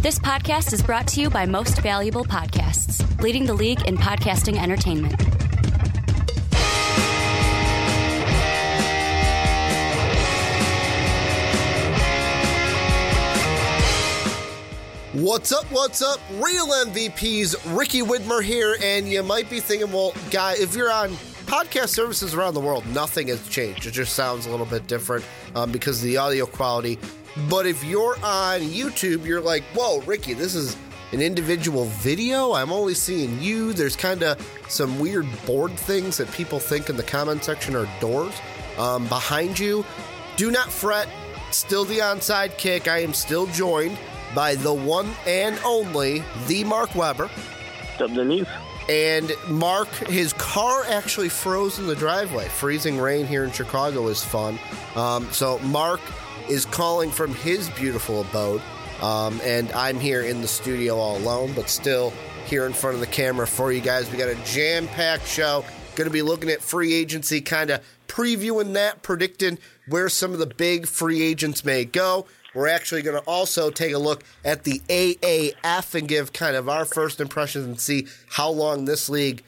This podcast is brought to you by Most Valuable Podcasts, leading the league in podcasting entertainment. What's up? What's up? Real MVPs, Ricky Widmer here, and you might be thinking, well, guy, if you're on podcast services around the world, nothing has changed. It just sounds a little bit different um, because the audio quality. But if you're on YouTube, you're like, whoa, Ricky, this is an individual video. I'm only seeing you. There's kind of some weird board things that people think in the comment section are doors um, behind you. Do not fret. Still the onside kick. I am still joined by the one and only, the Mark Weber. Denise. And Mark, his car actually froze in the driveway. Freezing rain here in Chicago is fun. Um, so Mark is calling from his beautiful abode, um, and I'm here in the studio all alone, but still here in front of the camera for you guys. We got a jam-packed show. Going to be looking at free agency, kind of previewing that, predicting where some of the big free agents may go. We're actually going to also take a look at the AAF and give kind of our first impressions and see how long this league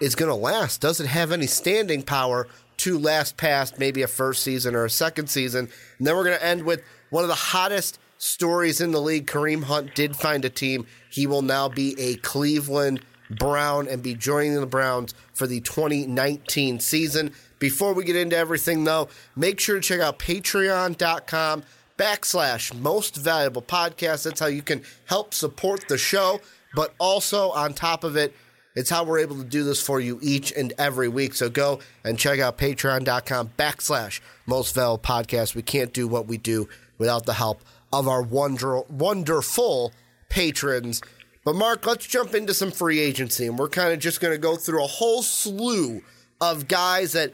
is going to last. Does it have any standing power to last past maybe a first season or a second season? And then we're going to end with one of the hottest stories in the league. Kareem Hunt did find a team. He will now be a Cleveland Brown and be joining the Browns for the 2019 season. Before we get into everything, though, make sure to check out patreon.com backslash most valuable podcast. That's how you can help support the show. But also on top of it, it's how we're able to do this for you each and every week. So go and check out patreon.com backslash most podcast. We can't do what we do without the help of our wonder, wonderful patrons. But Mark, let's jump into some free agency, and we're kind of just going to go through a whole slew of guys that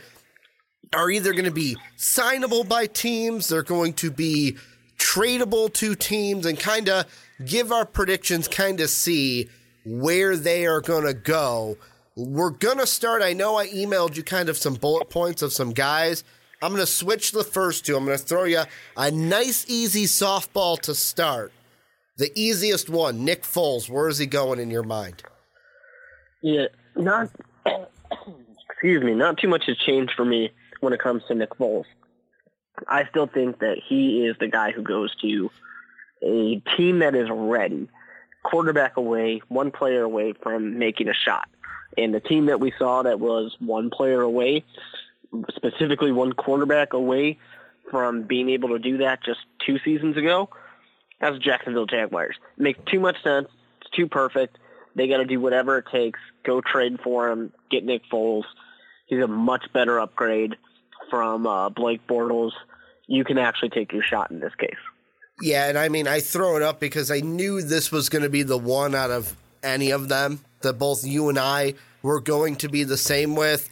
are either going to be signable by teams, they're going to be tradable to teams, and kind of give our predictions, kind of see where they are going to go. We're going to start. I know I emailed you kind of some bullet points of some guys. I'm going to switch the first two. I'm going to throw you a nice, easy softball to start. The easiest one, Nick Foles. Where is he going in your mind? Yeah, not. excuse me. Not too much has changed for me when it comes to Nick Foles. I still think that he is the guy who goes to a team that is ready, quarterback away, one player away from making a shot. And the team that we saw that was one player away, specifically one quarterback away from being able to do that just two seasons ago, that's Jacksonville Jaguars. Makes too much sense. It's too perfect. They got to do whatever it takes. Go trade for him. Get Nick Foles. He's a much better upgrade from uh, Blake Bortles. You can actually take your shot in this case. Yeah, and I mean, I throw it up because I knew this was going to be the one out of any of them that both you and I were going to be the same with.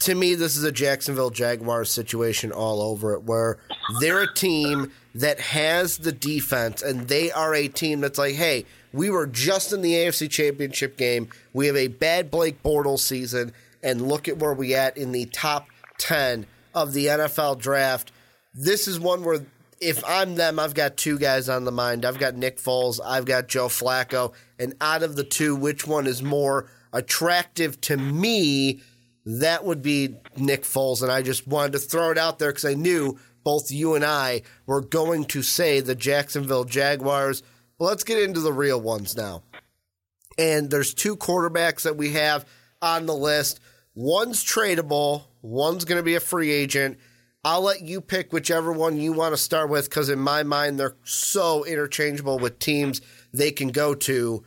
To me, this is a Jacksonville Jaguars situation all over it, where they're a team that has the defense, and they are a team that's like, hey, we were just in the AFC Championship game. We have a bad Blake Bortles season, and look at where we at in the top 10 of the NFL draft. This is one where if I'm them, I've got two guys on the mind. I've got Nick Foles, I've got Joe Flacco, and out of the two, which one is more attractive to me? That would be Nick Foles, and I just wanted to throw it out there because I knew both you and I were going to say the Jacksonville Jaguars. Well, let's get into the real ones now. And there's two quarterbacks that we have on the list. One's tradable, one's going to be a free agent. I'll let you pick whichever one you want to start with because, in my mind, they're so interchangeable with teams they can go to.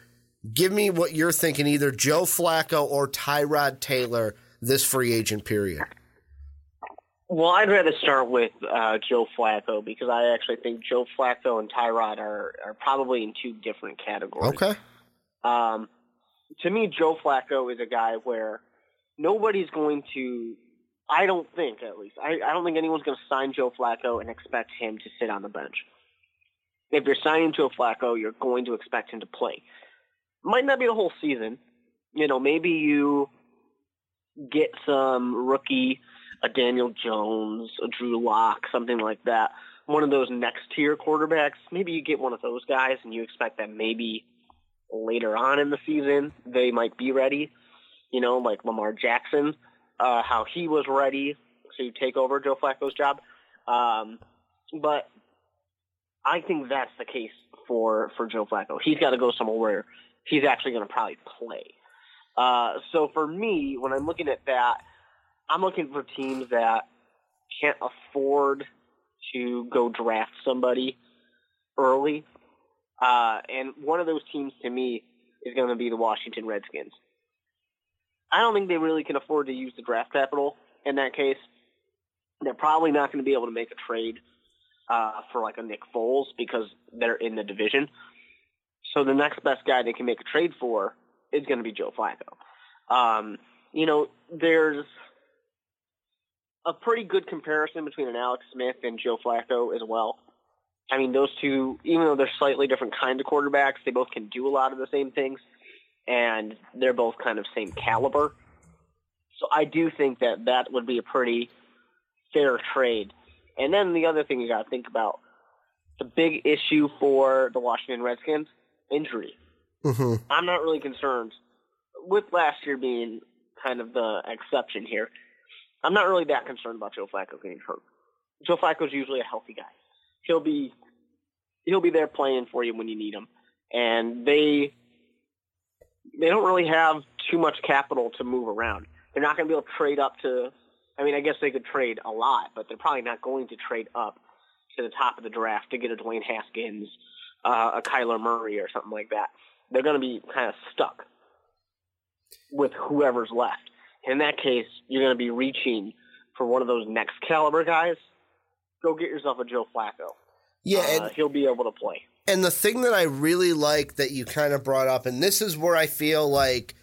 Give me what you're thinking either Joe Flacco or Tyrod Taylor this free agent period. Well, I'd rather start with uh, Joe Flacco because I actually think Joe Flacco and Tyrod are, are probably in two different categories. Okay. Um, to me, Joe Flacco is a guy where nobody's going to I don't think, at least, I, I don't think anyone's going to sign Joe Flacco and expect him to sit on the bench. If you're signing Joe Flacco, you're going to expect him to play. Might not be the whole season. You know, maybe you get some rookie, a Daniel Jones, a Drew Lock, something like that. one of those next tier quarterbacks. Maybe you get one of those guys and you expect that maybe later on in the season they might be ready. You know, like Lamar Jackson, uh, how he was ready to take over Joe Flacco's job. Um, but I think that's the case for for Joe Flacco. He's got to go somewhere where he's actually going to probably play. Uh, so for me, when I'm looking at that, I'm looking for teams that can't afford to go draft somebody early. Uh, and one of those teams to me is going to be the Washington Redskins. I don't think they really can afford to use the draft capital in that case. They're probably not going to be able to make a trade uh, for like a Nick Foles because they're in the division. So the next best guy they can make a trade for is going to be Joe Flacco. Um, you know, there's a pretty good comparison between an Alex Smith and Joe Flacco as well. I mean, those two, even though they're slightly different kind of quarterbacks, they both can do a lot of the same things, and they're both kind of same caliber. So I do think that that would be a pretty fair trade. And then the other thing you got to think about, the big issue for the Washington Redskins, injury. Mm-hmm. I'm not really concerned with last year being kind of the exception here. I'm not really that concerned about Joe Flacco getting hurt. Joe Flacco's usually a healthy guy. He'll be he'll be there playing for you when you need him. And they they don't really have too much capital to move around. They're not going to be able to trade up to I mean, I guess they could trade a lot, but they're probably not going to trade up to the top of the draft to get a Dwayne Haskins, uh, a Kyler Murray, or something like that. They're going to be kind of stuck with whoever's left. In that case, you're going to be reaching for one of those next caliber guys. Go get yourself a Joe Flacco. Yeah, uh, and, he'll be able to play. And the thing that I really like that you kind of brought up, and this is where I feel like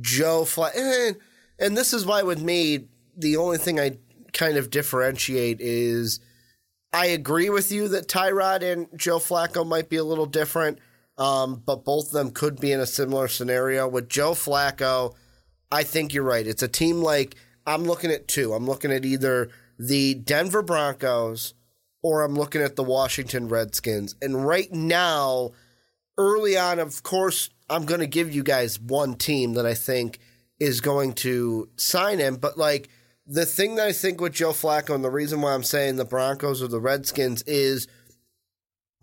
Joe Flacco, and, and this is why with me, the only thing I kind of differentiate is I agree with you that Tyrod and Joe Flacco might be a little different, um, but both of them could be in a similar scenario. With Joe Flacco, I think you're right. It's a team like I'm looking at two. I'm looking at either the Denver Broncos or I'm looking at the Washington Redskins. And right now, early on, of course, I'm going to give you guys one team that I think is going to sign him. But like the thing that I think with Joe Flacco and the reason why I'm saying the Broncos or the Redskins is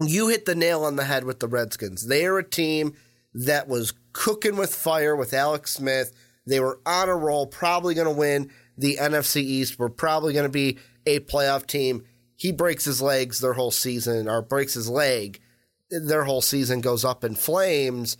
you hit the nail on the head with the Redskins. They are a team that was cooking with fire with Alex Smith. They were on a roll, probably going to win the NFC East. We're probably going to be a playoff team. He breaks his legs their whole season, or breaks his leg, their whole season goes up in flames.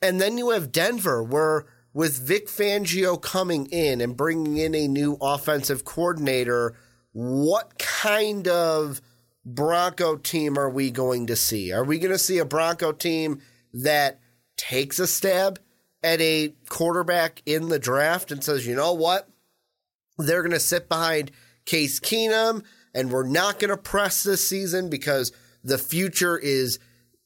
And then you have Denver, where with Vic Fangio coming in and bringing in a new offensive coordinator, what kind of Bronco team are we going to see? Are we going to see a Bronco team that takes a stab at a quarterback in the draft and says, you know what? They're going to sit behind Case Keenum and we're not going to press this season because the future is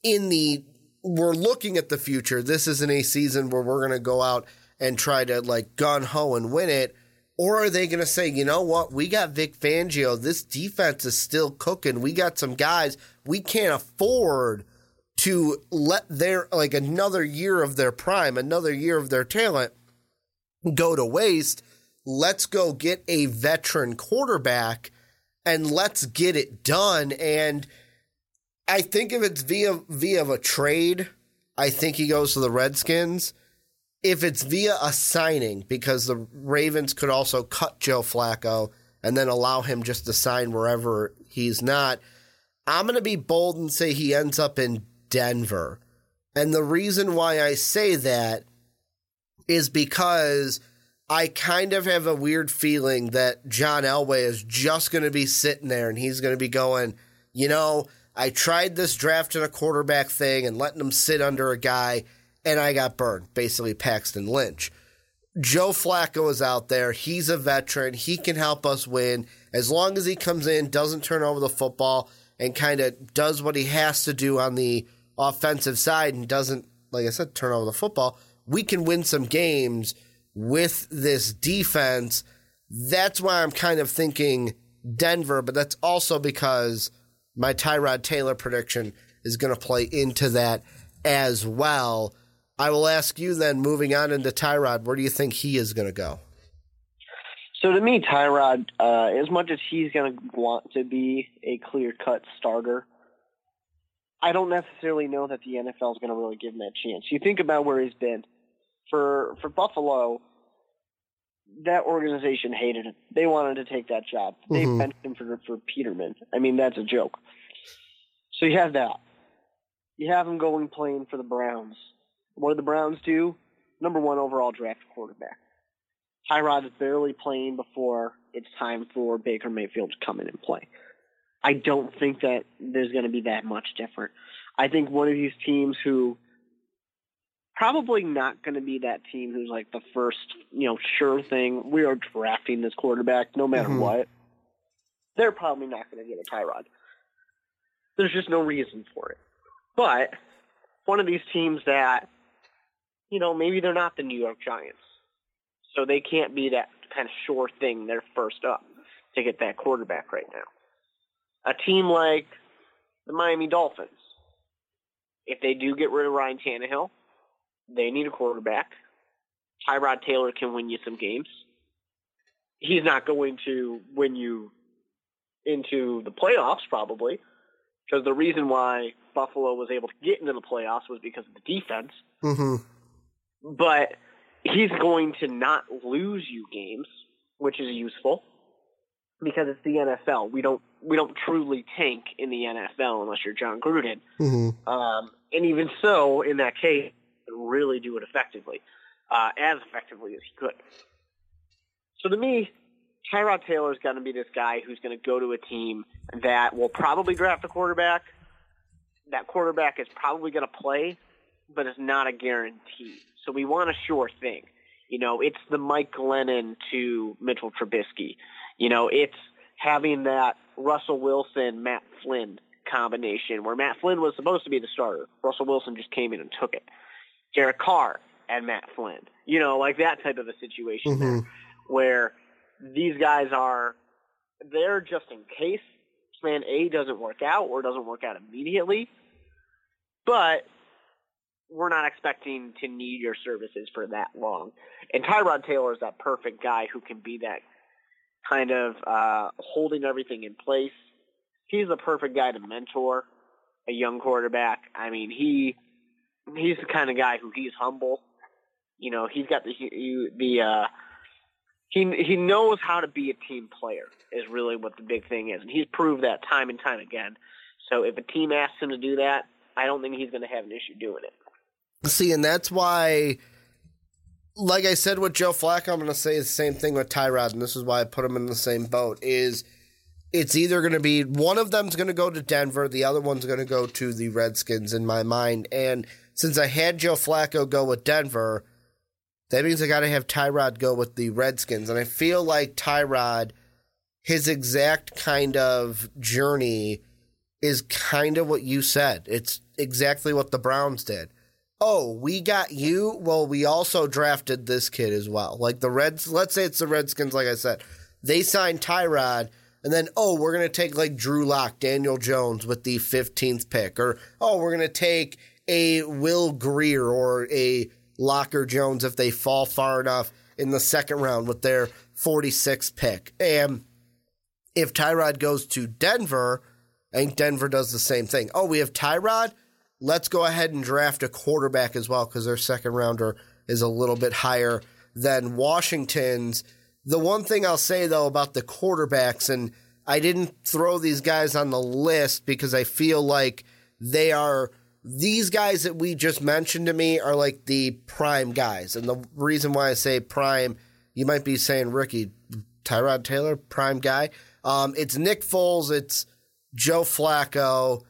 in the we're looking at the future. This isn't a season where we're going to go out and try to like gun ho and win it. Or are they going to say, you know what? We got Vic Fangio. This defense is still cooking. We got some guys. We can't afford to let their, like, another year of their prime, another year of their talent go to waste. Let's go get a veteran quarterback and let's get it done. And I think if it's via via a trade, I think he goes to the Redskins. If it's via a signing, because the Ravens could also cut Joe Flacco and then allow him just to sign wherever he's not, I'm going to be bold and say he ends up in Denver. And the reason why I say that is because I kind of have a weird feeling that John Elway is just going to be sitting there and he's going to be going, you know, I tried this draft and a quarterback thing and letting him sit under a guy, and I got burned. Basically, Paxton Lynch. Joe Flacco is out there. He's a veteran. He can help us win as long as he comes in, doesn't turn over the football, and kind of does what he has to do on the offensive side and doesn't, like I said, turn over the football. We can win some games with this defense. That's why I'm kind of thinking Denver, but that's also because my Tyrod Taylor prediction is going to play into that as well. I will ask you then, moving on into Tyrod, where do you think he is going to go? So to me, Tyrod, uh, as much as he's going to want to be a clear-cut starter, I don't necessarily know that the NFL is going to really give him that chance. You think about where he's been. For for Buffalo, that organization hated it. They wanted to take that job. They Mhm. benched him for for Peterman. I mean, that's a joke. So you have that. You have him going playing for the Browns. What do the Browns do? Number one overall draft quarterback. Tyrod is barely playing before it's time for Baker Mayfield to come in and play. I don't think that there's going to be that much different. I think one of these teams who probably not going to be that team who's like the first, you know, sure thing. We are drafting this quarterback no matter Mhm. what. They're probably not going to get a Tyrod. There's just no reason for it. But one of these teams that, you know, maybe they're not the New York Giants, so they can't be that kind of sure thing. They're first up to get that quarterback right now. A team like the Miami Dolphins, if they do get rid of Ryan Tannehill, they need a quarterback. Tyrod Taylor can win you some games. He's not going to win you into the playoffs, probably, because the reason why Buffalo was able to get into the playoffs was because of the defense. Mm-hmm. But he's going to not lose you games, which is useful because it's the NFL. We don't we don't truly tank in the NFL unless you're Jon Gruden. Mm-hmm. Um, and even so, in that case, really do it effectively, uh, as effectively as he could. So to me, Tyrod Taylor is going to be this guy who's going to go to a team that will probably draft a quarterback. That quarterback is probably going to play, but it's not a guarantee. So we want a sure thing. You know, it's the Mike Glennon to Mitchell Trubisky. You know, it's having that Russell Wilson, Matt Flynn combination where Matt Flynn was supposed to be the starter. Russell Wilson just came in and took it. Derek Carr and Matt Flynn. You know, like that type of a situation there Mhm. where these guys are there just in case plan A doesn't work out or doesn't work out immediately. But we're not expecting to need your services for that long. And Tyrod Taylor is that perfect guy who can be that kind of uh, holding everything in place. He's the perfect guy to mentor a young quarterback. I mean, he he's the kind of guy who he's humble. You know, he's got the he, the uh, he he knows how to be a team player is really what the big thing is, and he's proved that time and time again. So if a team asks him to do that, I don't think he's going to have an issue doing it. See, and that's why, like I said with Joe Flacco, I'm going to say the same thing with Tyrod, and this is why I put him in the same boat. Is it's either going to be one of them's going to go to Denver, the other one's going to go to the Redskins in my mind. And since I had Joe Flacco go with Denver, that means I got to have Tyrod go with the Redskins. And I feel like Tyrod, his exact kind of journey is kind of what you said. It's exactly what the Browns did. Oh, we got you. Well, we also drafted this kid as well. Like the Reds, let's say it's the Redskins, like I said. They signed Tyrod, and then, oh, we're going to take like Drew Lock, Daniel Jones with the 15th pick. Or, oh, we're going to take a Will Grier or a Locker Jones if they fall far enough in the second round with their 46th pick. And if Tyrod goes to Denver, I think Denver does the same thing. Oh, we have Tyrod. Let's go ahead and draft a quarterback as well because their second rounder is a little bit higher than Washington's. The one thing I'll say though about the quarterbacks, and I didn't throw these guys on the list because I feel like they are these guys that we just mentioned to me are like the prime guys. And the reason why I say prime, you might be saying rookie, Tyrod Taylor, prime guy. Um, it's Nick Foles, it's Joe Flacco.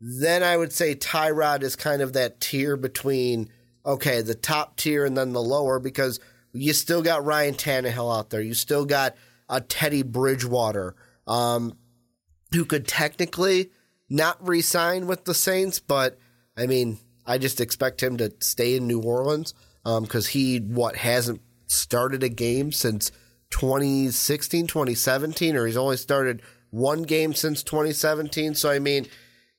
Then I would say Tyrod is kind of that tier between okay, the top tier and then the lower because you still got Ryan Tannehill out there. You still got a Teddy Bridgewater, um, who could technically not re-sign with the Saints, but I mean, I just expect him to stay in New Orleans um, because he what hasn't started a game since 2016, 2017, or he's only started one game since 2017. So, I mean,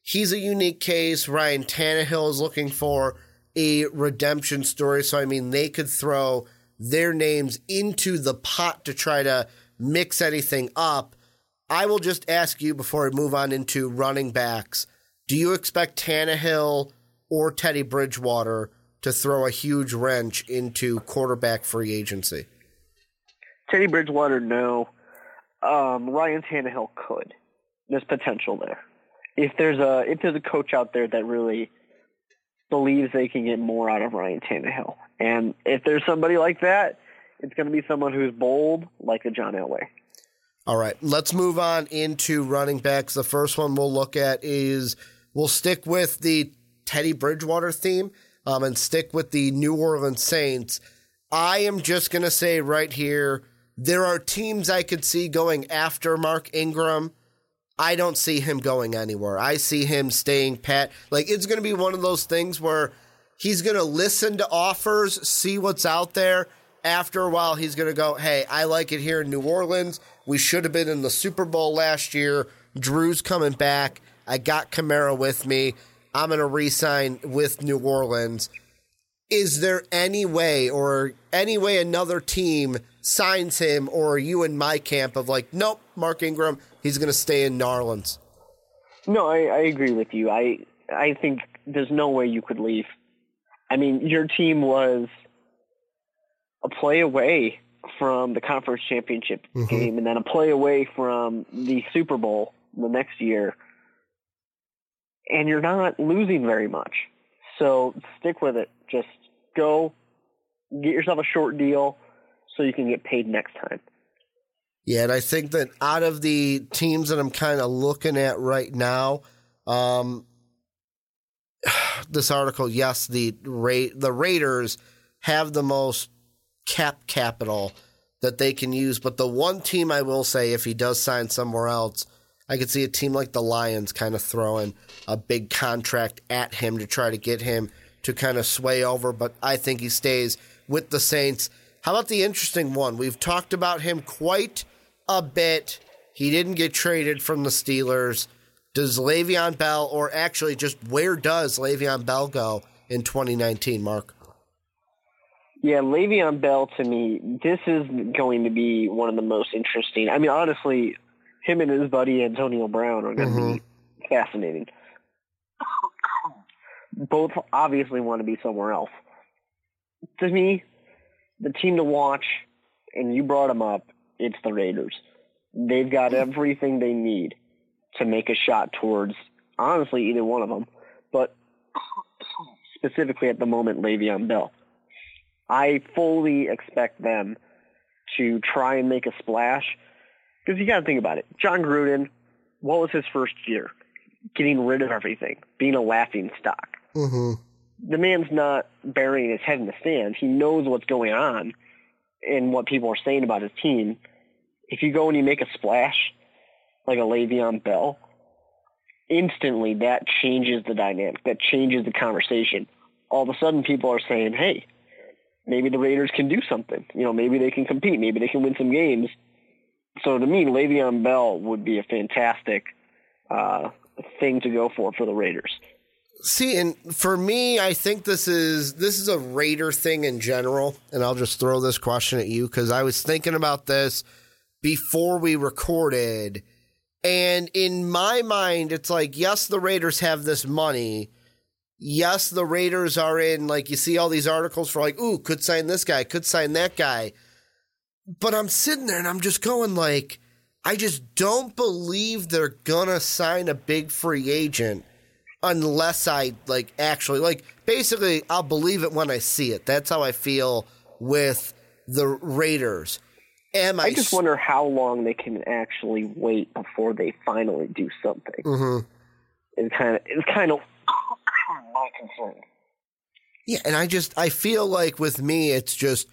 he's a unique case. Ryan Tannehill is looking for a redemption story. So, I mean, they could throw their names into the pot to try to mix anything up. I will just ask you before we move on into running backs do you expect Tannehill or Teddy Bridgewater to throw a huge wrench into quarterback free agency? Teddy Bridgewater, no. Um, Ryan Tannehill could. There's potential there. If there's a if there's a coach out there that really believes they can get more out of Ryan Tannehill, and if there's somebody like that, it's going to be someone who's bold, like a John Elway. All right, let's move on into running backs. The first one we'll look at is we'll stick with the Teddy Bridgewater theme um, and stick with the New Orleans Saints. I am just going to say right here there are teams I could see going after Mark Ingram. I don't see him going anywhere. I see him staying pat. Like it's going to be one of those things where he's going to listen to offers, see what's out there. After a while, he's going to go, Hey, I like it here in New Orleans. We should have been in the Super Bowl last year. Drew's coming back. I got Kamara with me. I'm going to re sign with New Orleans. Is there any way or any way another team signs him, or are you in my camp of like, nope, Mark Ingram, he's going to stay in Narlands? No, I, I agree with you. I I think there's no way you could leave. I mean, your team was a play away from the conference championship mm-hmm. game, and then a play away from the Super Bowl the next year, and you're not losing very much. So stick with it. Just go, get yourself a short deal so you can get paid next time. Yeah, and I think that out of the teams that I'm kind of looking at right now, um, this article, yes, the Ra- the Raiders have the most cap capital that they can use, but the one team I will say, if he does sign somewhere else, I could see a team like the Lions kind of throwing a big contract at him to try to get him to kind of sway over, but I think he stays with the Saints. How about the interesting one? We've talked about him quite a bit. He didn't get traded from the Steelers. Does Le'Veon Bell, or actually just where does Le'Veon Bell go in 2019, Mark? Yeah, Le'Veon Bell to me, this is going to be one of the most interesting. I mean, honestly, him and his buddy Antonio Brown are going to mm-hmm. be fascinating. Both obviously want to be somewhere else. To me, the team to watch, and you brought them up, it's the Raiders. They've got everything they need to make a shot towards, honestly, either one of them, but specifically at the moment, Le'Veon Bell. I fully expect them to try and make a splash because you got to think about it. Jon Gruden, what was his first year? Getting rid of everything, being a laughing stock. Mm-hmm the man's not burying his head in the sand. He knows what's going on and what people are saying about his team. If you go and you make a splash, like a Le'Veon Bell, instantly that changes the dynamic. That changes the conversation. All of a sudden, people are saying, "Hey, maybe the Raiders can do something. You know, maybe they can compete. Maybe they can win some games." So to me, Le'Veon Bell would be a fantastic uh, thing to go for for the Raiders. See, and for me, I think this is this is a Raider thing in general, and I'll just throw this question at you because I was thinking about this before we recorded, and in my mind, it's like, yes, the Raiders have this money. Yes, the Raiders are in like you see all these articles for like, ooh, could sign this guy, could sign that guy. But I'm sitting there and I'm just going like, I just don't believe they're gonna sign a big free agent unless I like actually like basically I'll believe it when I see it. That's how I feel with the Raiders. Am I, I just wonder how long they can actually wait before they finally do something. Mm-hmm. It's kind of it's kind of my concern. Yeah, and I just I feel like with me it's just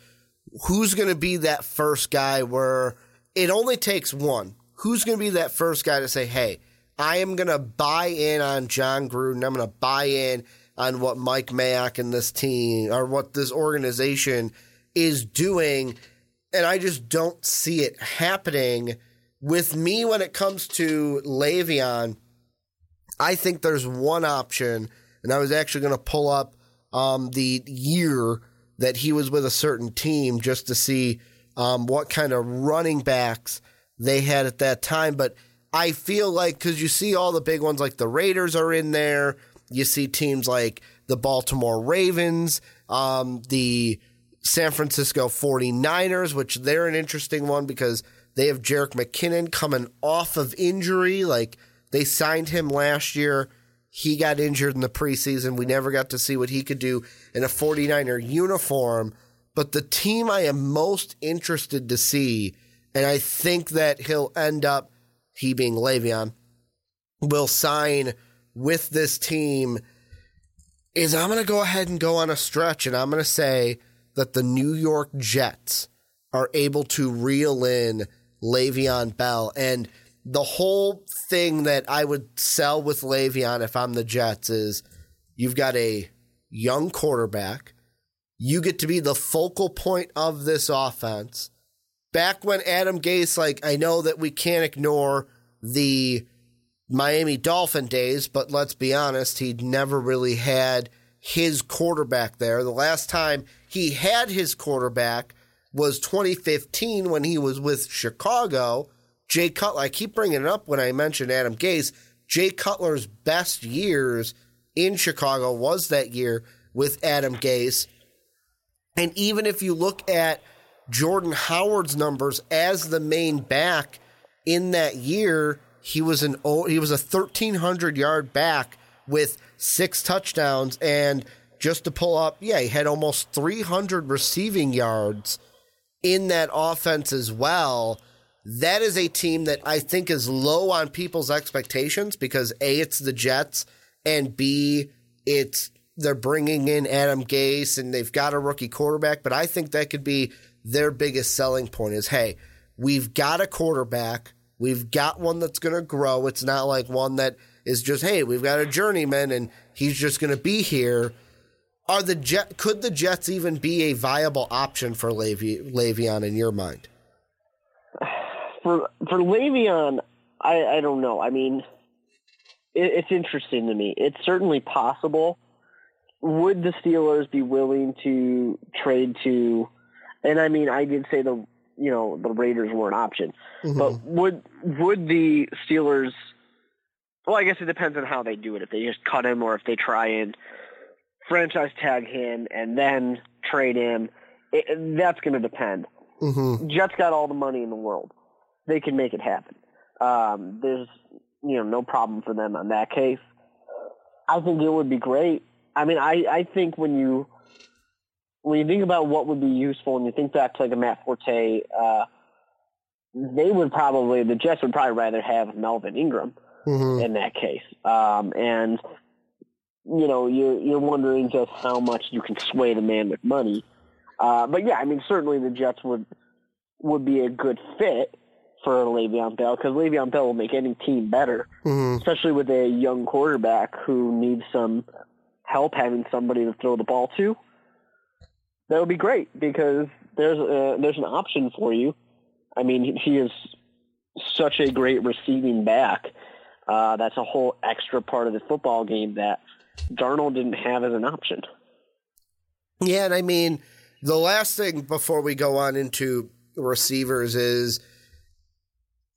who's going to be that first guy where it only takes one. Who's going to be that first guy to say, "Hey, I am going to buy in on Jon Gruden. I'm going to buy in on what Mike Mayock and this team or what this organization is doing. And I just don't see it happening with me when it comes to Le'Veon, I think there's one option, and I was actually going to pull up um, the year that he was with a certain team just to see um, what kind of running backs they had at that time. But I feel like because you see all the big ones like the Raiders are in there, you see teams like the Baltimore Ravens, um, the San Francisco 49ers, which they're an interesting one because they have Jerick McKinnon coming off of injury. Like they signed him last year. He got injured in the preseason. We never got to see what he could do in a 49er uniform. But the team I am most interested to see, and I think that he'll end up, he being Le'Veon, will sign with this team, is I'm going to go ahead and go on a stretch and I'm going to say that the New York Jets are able to reel in Le'Veon Bell. And the whole thing that I would sell with Le'Veon if I'm the Jets is you've got a young quarterback. You get to be the focal point of this offense. Back when Adam Gase, like, I know that we can't ignore the Miami Dolphin days, but let's be honest, he'd never really had his quarterback there. The last time he had his quarterback was 2015 when he was with Chicago. Jay Cutler, I keep bringing it up when I mention Adam Gase. Jay Cutler's best years in Chicago was that year with Adam Gase. And even if you look at Jordan Howard's numbers as the main back in that year, he was an he was a 1300 yard back with six touchdowns and just to pull up, yeah, he had almost 300 receiving yards in that offense as well. That is a team that I think is low on people's expectations because A, it's the Jets, and B, it's they're bringing in Adam Gase and they've got a rookie quarterback. But I think that could be their biggest selling point is hey, we've got a quarterback, we've got one that's going to grow. It's not like one that is just hey, we've got a journeyman and he's just going to be here are the Jet could the Jets even be a viable option for Le'Ve, Le'Veon in your mind? For for Le'Veon, I I don't know. I mean, it, it's interesting to me. It's certainly possible. Would the Steelers be willing to trade to? And I mean, I did say the you know the Raiders were an option, mm-hmm. but would would the Steelers? Well, I guess it depends on how they do it. If they just cut him, or if they try and franchise tag him and then trade him. It, that's going to depend. Mm-hmm. Jets got all the money in the world; they can make it happen. Um, there's you know no problem for them on that case. I think it would be great. I mean, I I think when you when you think about what would be useful, and you think back to like a Matt Forte, uh, they would probably the Jets would probably rather have Melvin Ingram mm-hmm. in that case. Um, and you know, you're you're wondering just how much you can sway the man with money. Uh, but yeah, I mean, certainly the Jets would would be a good fit for Le'Veon Bell because Le'Veon Bell will make any team better, mm-hmm. especially with a young quarterback who needs some help having somebody to throw the ball to. That would be great because there's a, there's an option for you. I mean, he is such a great receiving back. Uh, that's a whole extra part of the football game that Darnold didn't have as an option. Yeah, and I mean, the last thing before we go on into receivers is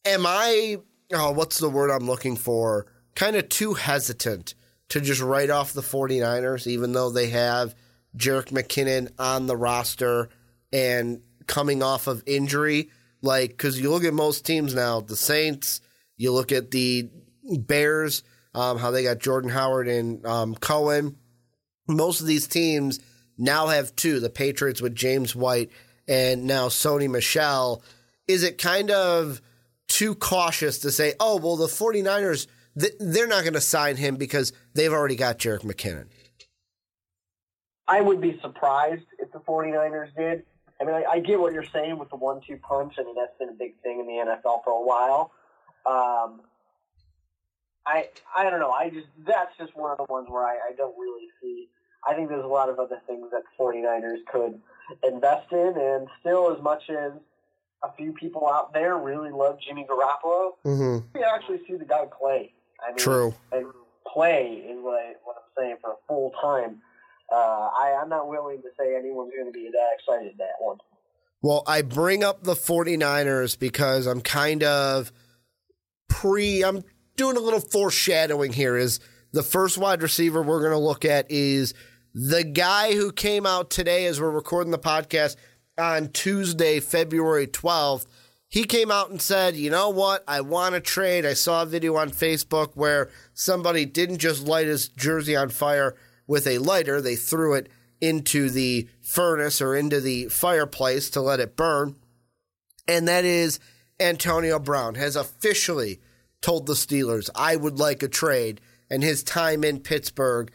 am I oh, what's the word I'm looking for? Kind of too hesitant to just write off the 49ers, even though they have Jerick McKinnon on the roster and coming off of injury. Like, because you look at most teams now, the Saints, you look at the Bears, um, how they got Jordan Howard and um, Cohen. Most of these teams now have two the Patriots with James White and now Sony Michel. Is it kind of too cautious to say, oh, well, the 49ers, they're not going to sign him because they've already got Jerick McKinnon? I would be surprised if the 49ers did. I mean, I, I get what you're saying with the one-two punch. I mean, that's been a big thing in the NFL for a while. Um, I I don't know. I just that's just one of the ones where I, I don't really see. I think there's a lot of other things that 49ers could invest in, and still, as much as a few people out there really love Jimmy Garoppolo. Mm-hmm. We actually see the guy play. I mean, True. And play is what, I, what I'm saying for a full time. Uh, I, I'm not willing to say anyone's going to be that excited that one. Well, I bring up the 49ers because I'm kind of pre I'm doing a little foreshadowing here is the first wide receiver we're going to look at is the guy who came out today as we're recording the podcast on Tuesday, February 12th. He came out and said, "You know what? I want to trade." I saw a video on Facebook where somebody didn't just light his jersey on fire with a lighter, they threw it into the furnace or into the fireplace to let it burn. And that is Antonio Brown has officially told the Steelers, I would like a trade. And his time in Pittsburgh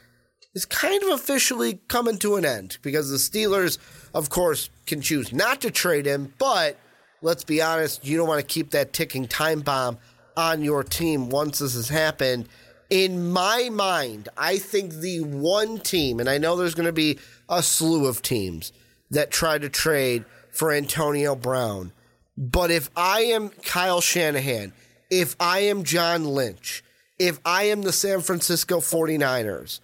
is kind of officially coming to an end because the Steelers, of course, can choose not to trade him. But let's be honest, you don't want to keep that ticking time bomb on your team once this has happened in my mind, I think the one team, and I know there's going to be a slew of teams that try to trade for Antonio Brown. But if I am Kyle Shanahan, if I am John Lynch, if I am the San Francisco 49ers,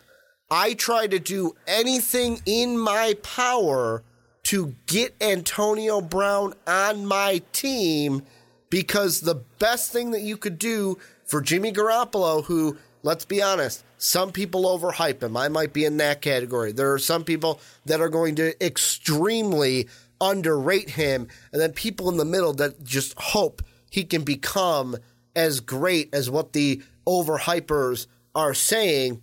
I try to do anything in my power to get Antonio Brown on my team because the best thing that you could do for Jimmy Garoppolo, who let's be honest, some people overhype him. I might be in that category. There are some people that are going to extremely underrate him, and then people in the middle that just hope he can become as great as what the overhypers are saying.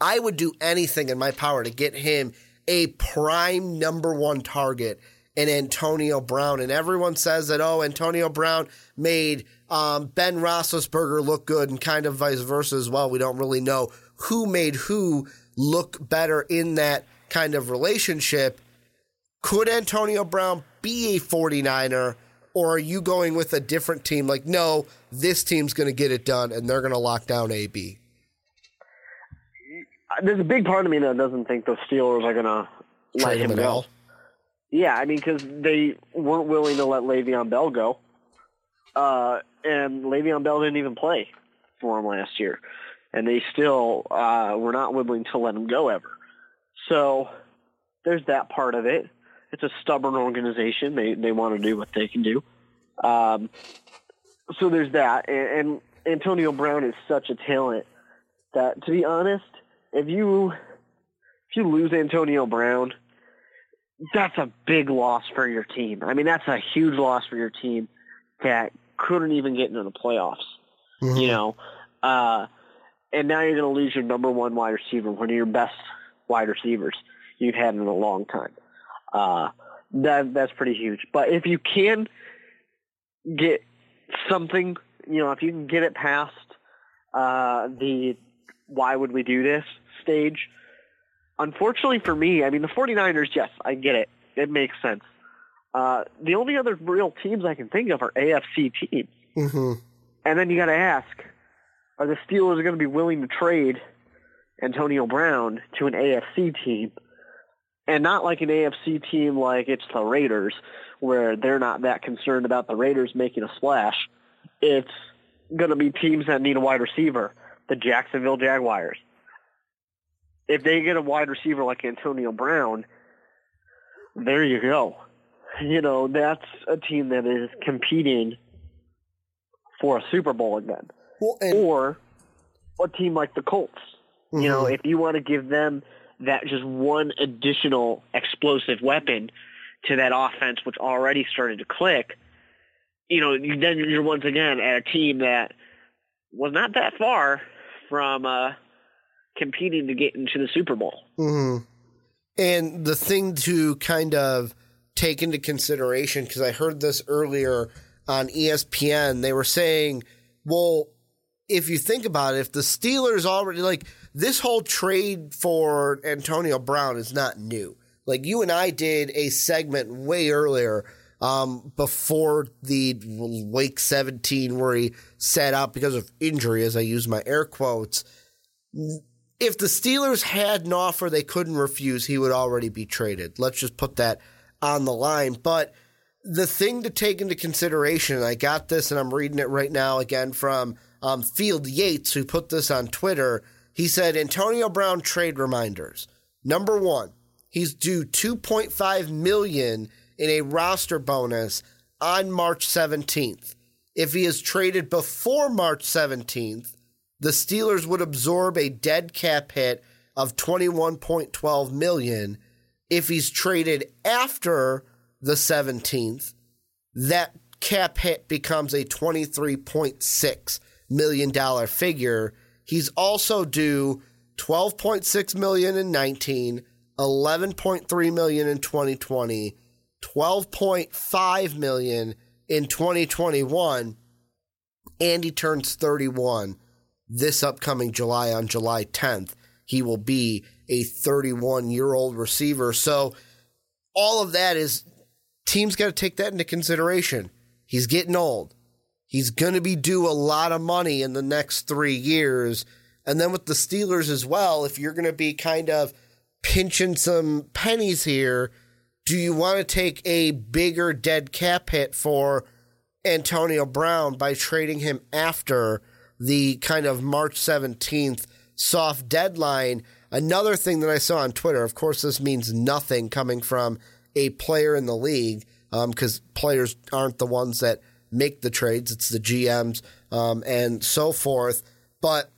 I would do anything in my power to get him a prime number one target in Antonio Brown. And everyone says that, oh, Antonio Brown made um, Ben Roethlisberger look good and kind of vice versa as well. We don't really know who made who look better in that kind of relationship. Could Antonio Brown be a 49er? Or are you going with a different team? Like, no, this team's going to get it done and they're going to lock down AB. There's a big part of me that doesn't think the Steelers are going to let him go. All. Yeah, I mean, because they weren't willing to let Le'Veon Bell go. Uh, and Le'Veon Bell didn't even play for him last year. And they still uh, were not willing to let him go ever. So there's that part of it. It's a stubborn organization. They they want to do what they can do. Um, so there's that. And, and Antonio Brown is such a talent that, to be honest, if you if you lose Antonio Brown, that's a big loss for your team. I mean, that's a huge loss for your team that couldn't even get into the playoffs. Mm-hmm. You know, uh, and now you're going to lose your number one wide receiver, one of your best wide receivers you've had in a long time. Uh, that that's pretty huge. But if you can get something, you know, if you can get it past uh, the why would we do this stage, unfortunately for me, I mean, the 49ers, yes, I get it. It makes sense. Uh, the only other real teams I can think of are AFC teams. Mm-hmm. And then you got to ask, are the Steelers going to be willing to trade Antonio Brown to an AFC team? And not like an AFC team like it's the Raiders, where they're not that concerned about the Raiders making a splash. It's going to be teams that need a wide receiver, the Jacksonville Jaguars. If they get a wide receiver like Antonio Brown, there you go. You know, that's a team that is competing for a Super Bowl again. Well, and- or a team like the Colts. Mm-hmm. You know, if you want to give them that just one additional explosive weapon to that offense, which already started to click, you know, then you're once again at a team that was not that far from uh, competing to get into the Super Bowl. Mm-hmm. And the thing to kind of take into consideration, because I heard this earlier on ESPN, they were saying, well, if you think about it, if the Steelers already like this whole trade for Antonio Brown is not new. Like you and I did a segment way earlier um, before the Week 17 where he sat out because of injury, as I use my air quotes. If the Steelers had an offer they couldn't refuse, he would already be traded. Let's just put that on the line. But the thing to take into consideration, and I got this and I'm reading it right now again from um, Field Yates, who put this on Twitter. He said Antonio Brown trade reminders. Number one, he's due 2.5 million in a roster bonus on March 17th. If he is traded before March 17th, the Steelers would absorb a dead cap hit of 21.12 million. If he's traded after the 17th, that cap hit becomes a 23.6 million dollar figure. He's also due 12.6 million in 19, 11.3 million in 2020, 12.5 million in 2021, and he turns 31 this upcoming July on July 10th. He will be a 31 year old receiver. So all of that is teams got to take that into consideration. He's getting old. He's going to be due a lot of money in the next three years. And then with the Steelers as well, if you're going to be kind of pinching some pennies here, do you want to take a bigger dead cap hit for Antonio Brown by trading him after the kind of March 17th soft deadline? Another thing that I saw on Twitter, of course, this means nothing coming from a player in the league because um, players aren't the ones that make the trades, it's the GMs um, and so forth. But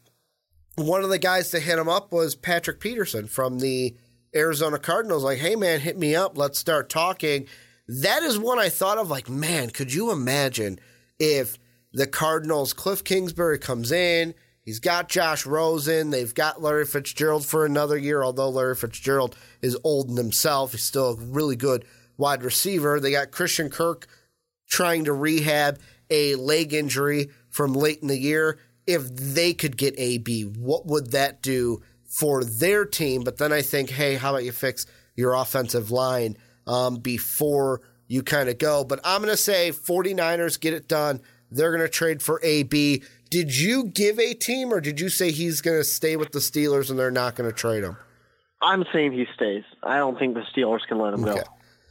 one of the guys to hit him up was Patrick Peterson from the Arizona Cardinals. Like, hey, man, hit me up. Let's start talking. That is one I thought of like, man, could you imagine if the Cardinals, Cliff Kingsbury comes in, he's got Josh Rosen, they've got Larry Fitzgerald for another year, although Larry Fitzgerald is old in himself. He's still a really good wide receiver. They got Christian Kirk trying to rehab a leg injury from late in the year. If they could get AB, what would that do for their team? But then I think, hey, how about you fix your offensive line um, before you kind of go? But I'm going to say 49ers get it done. They're going to trade for AB. Did you give a team or did you say he's going to stay with the Steelers and they're not going to trade him? I'm saying he stays. I don't think the Steelers can let him okay. go.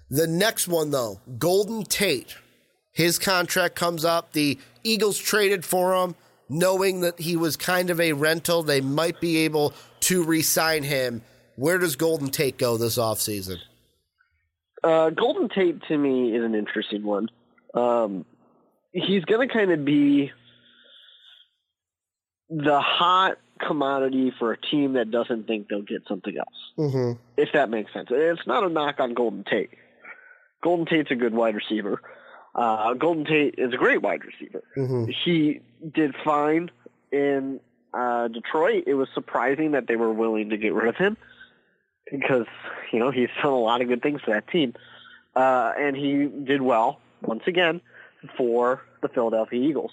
The next one, though, Golden Tate. His contract comes up. The Eagles traded for him, knowing that he was kind of a rental. They might be able to re sign him. Where does Golden Tate go this offseason? Uh, Golden Tate, to me, is an interesting one. Um, he's going to kind of be the hot commodity for a team that doesn't think they'll get something else. Mm-hmm. If that makes sense. It's not a knock on Golden Tate. Golden Tate's a good wide receiver. Uh, Golden Tate is a great wide receiver. Mm-hmm. He did fine in uh, Detroit. It was surprising that they were willing to get rid of him because you know he's done a lot of good things for that team, uh, and he did well once again for the Philadelphia Eagles.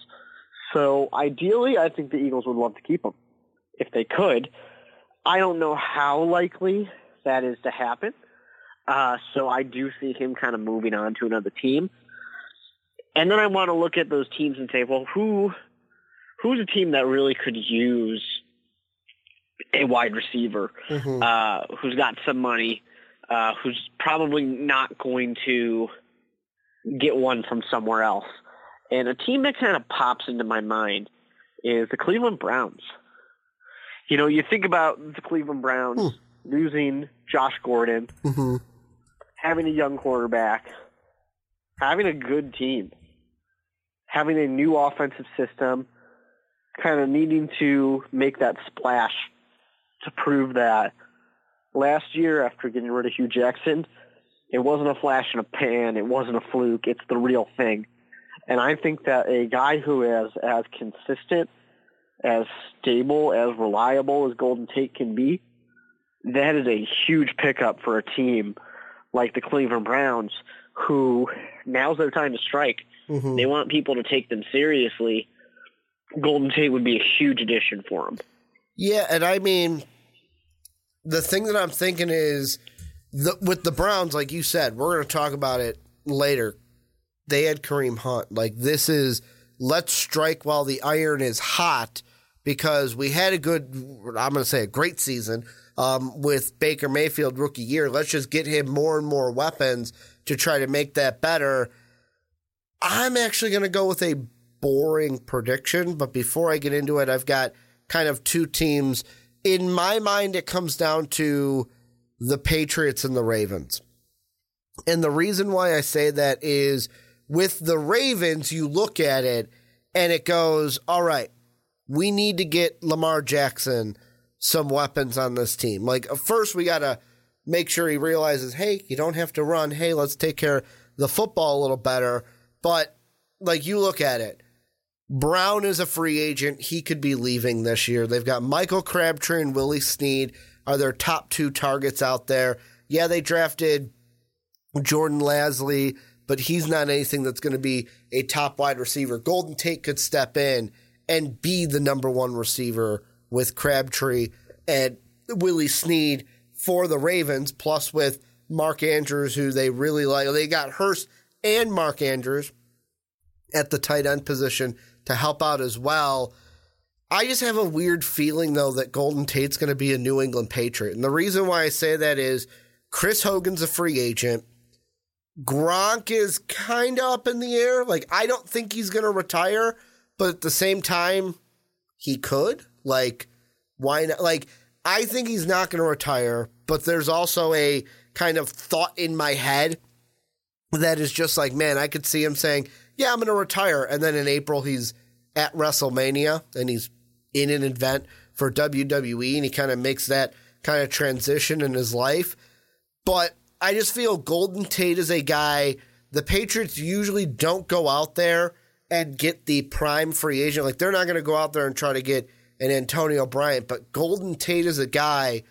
So ideally, I think the Eagles would love to keep him if they could. I don't know how likely that is to happen. Uh, so I do see him kind of moving on to another team. And then I want to look at those teams and say, well, who who's a team that really could use a wide receiver mm-hmm. uh, who's got some money, uh, who's probably not going to get one from somewhere else. And a team that kind of pops into my mind is the Cleveland Browns. You know, you think about the Cleveland Browns hmm. losing Josh Gordon, mm-hmm having a young quarterback, having a good team, having a new offensive system, kind of needing to make that splash to prove that last year after getting rid of Hue Jackson, it wasn't a flash in a pan, it wasn't a fluke, it's the real thing. And I think that a guy who is as consistent, as stable, as reliable as Golden Tate can be, that is a huge pickup for a team like the Cleveland Browns, who now's their time to strike. Mm-hmm. They want people to take them seriously. Golden Tate would be a huge addition for them. Yeah, and I mean, the thing that I'm thinking is the, with the Browns, like you said, we're going to talk about it later. They had Kareem Hunt. Like, this is let's strike while the iron is hot because we had a good, I'm going to say a great season um, with Baker Mayfield rookie year. Let's just get him more and more weapons to try to make that better. I'm actually going to go with a boring prediction, but before I get into it, I've got kind of two teams. In my mind, it comes down to the Patriots and the Ravens. And the reason why I say that is with the Ravens, you look at it and it goes, all right, we need to get Lamar Jackson some weapons on this team. Like, first, we got to make sure he realizes, hey, you don't have to run. Hey, let's take care of the football a little better. But, like, you look at it. Brown is a free agent. He could be leaving this year. They've got Michael Crabtree and Willie Snead are their top two targets out there. Yeah, they drafted Jordan Lasley, but he's not anything that's going to be a top wide receiver. Golden Tate could step in and be the number one receiver with Crabtree and Willie Snead for the Ravens, plus with Mark Andrews, who they really like. They got Hurst and Mark Andrews at the tight end position to help out as well. I just have a weird feeling, though, that Golden Tate's going to be a New England Patriot. And the reason why I say that is Chris Hogan's a free agent. Gronk is kind of up in the air. Like, I don't think he's going to retire, but at the same time, he could. Like, why not? Like, I think he's not going to retire, but there's also a kind of thought in my head that is just like, man, I could see him saying, yeah, I'm going to retire. And then in April, he's at WrestleMania and he's in an event for WWE and he kind of makes that kind of transition in his life. But I just feel Golden Tate is a guy. The Patriots usually don't go out there and get the prime free agent. Like they're not going to go out there and try to get an Antonio Bryant, but Golden Tate is a guy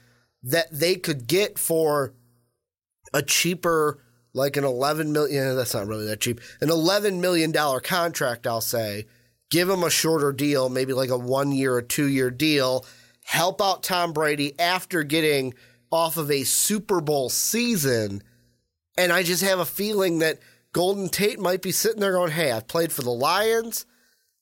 that they could get for a cheaper, like an eleven million. That's not really that cheap. An eleven million dollar contract, I'll say. Give him a shorter deal, maybe like a one year or two year deal. Help out Tom Brady after getting off of a Super Bowl season. And I just have a feeling that Golden Tate might be sitting there going, Hey, I've played for the Lions.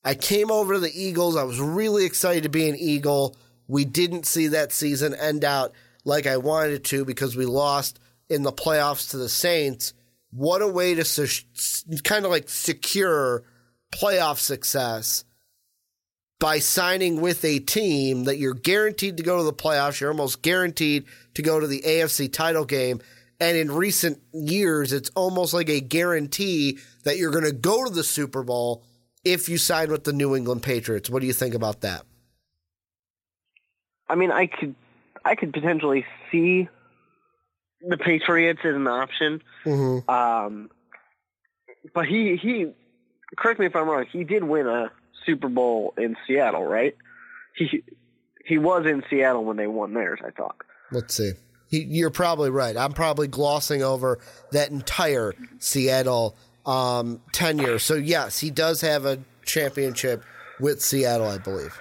I came over to the Eagles. I was really excited to be an Eagle. We didn't see that season end out like I wanted it to because we lost in the playoffs to the Saints. What a way to su- kind of like secure playoff success by signing with a team that you're guaranteed to go to the playoffs. You're almost guaranteed to go to the AFC title game. And in recent years, it's almost like a guarantee that you're going to go to the Super Bowl if you sign with the New England Patriots. What do you think about that? I mean, I could, I could potentially see the Patriots is an option. Mm-hmm. Um, but he, he, correct me if I'm wrong. He did win a Super Bowl in Seattle, right? He, he was in Seattle when they won theirs. I thought. Let's see. He, you're probably right. I'm probably glossing over that entire Seattle um, tenure. So yes, he does have a championship with Seattle, I believe.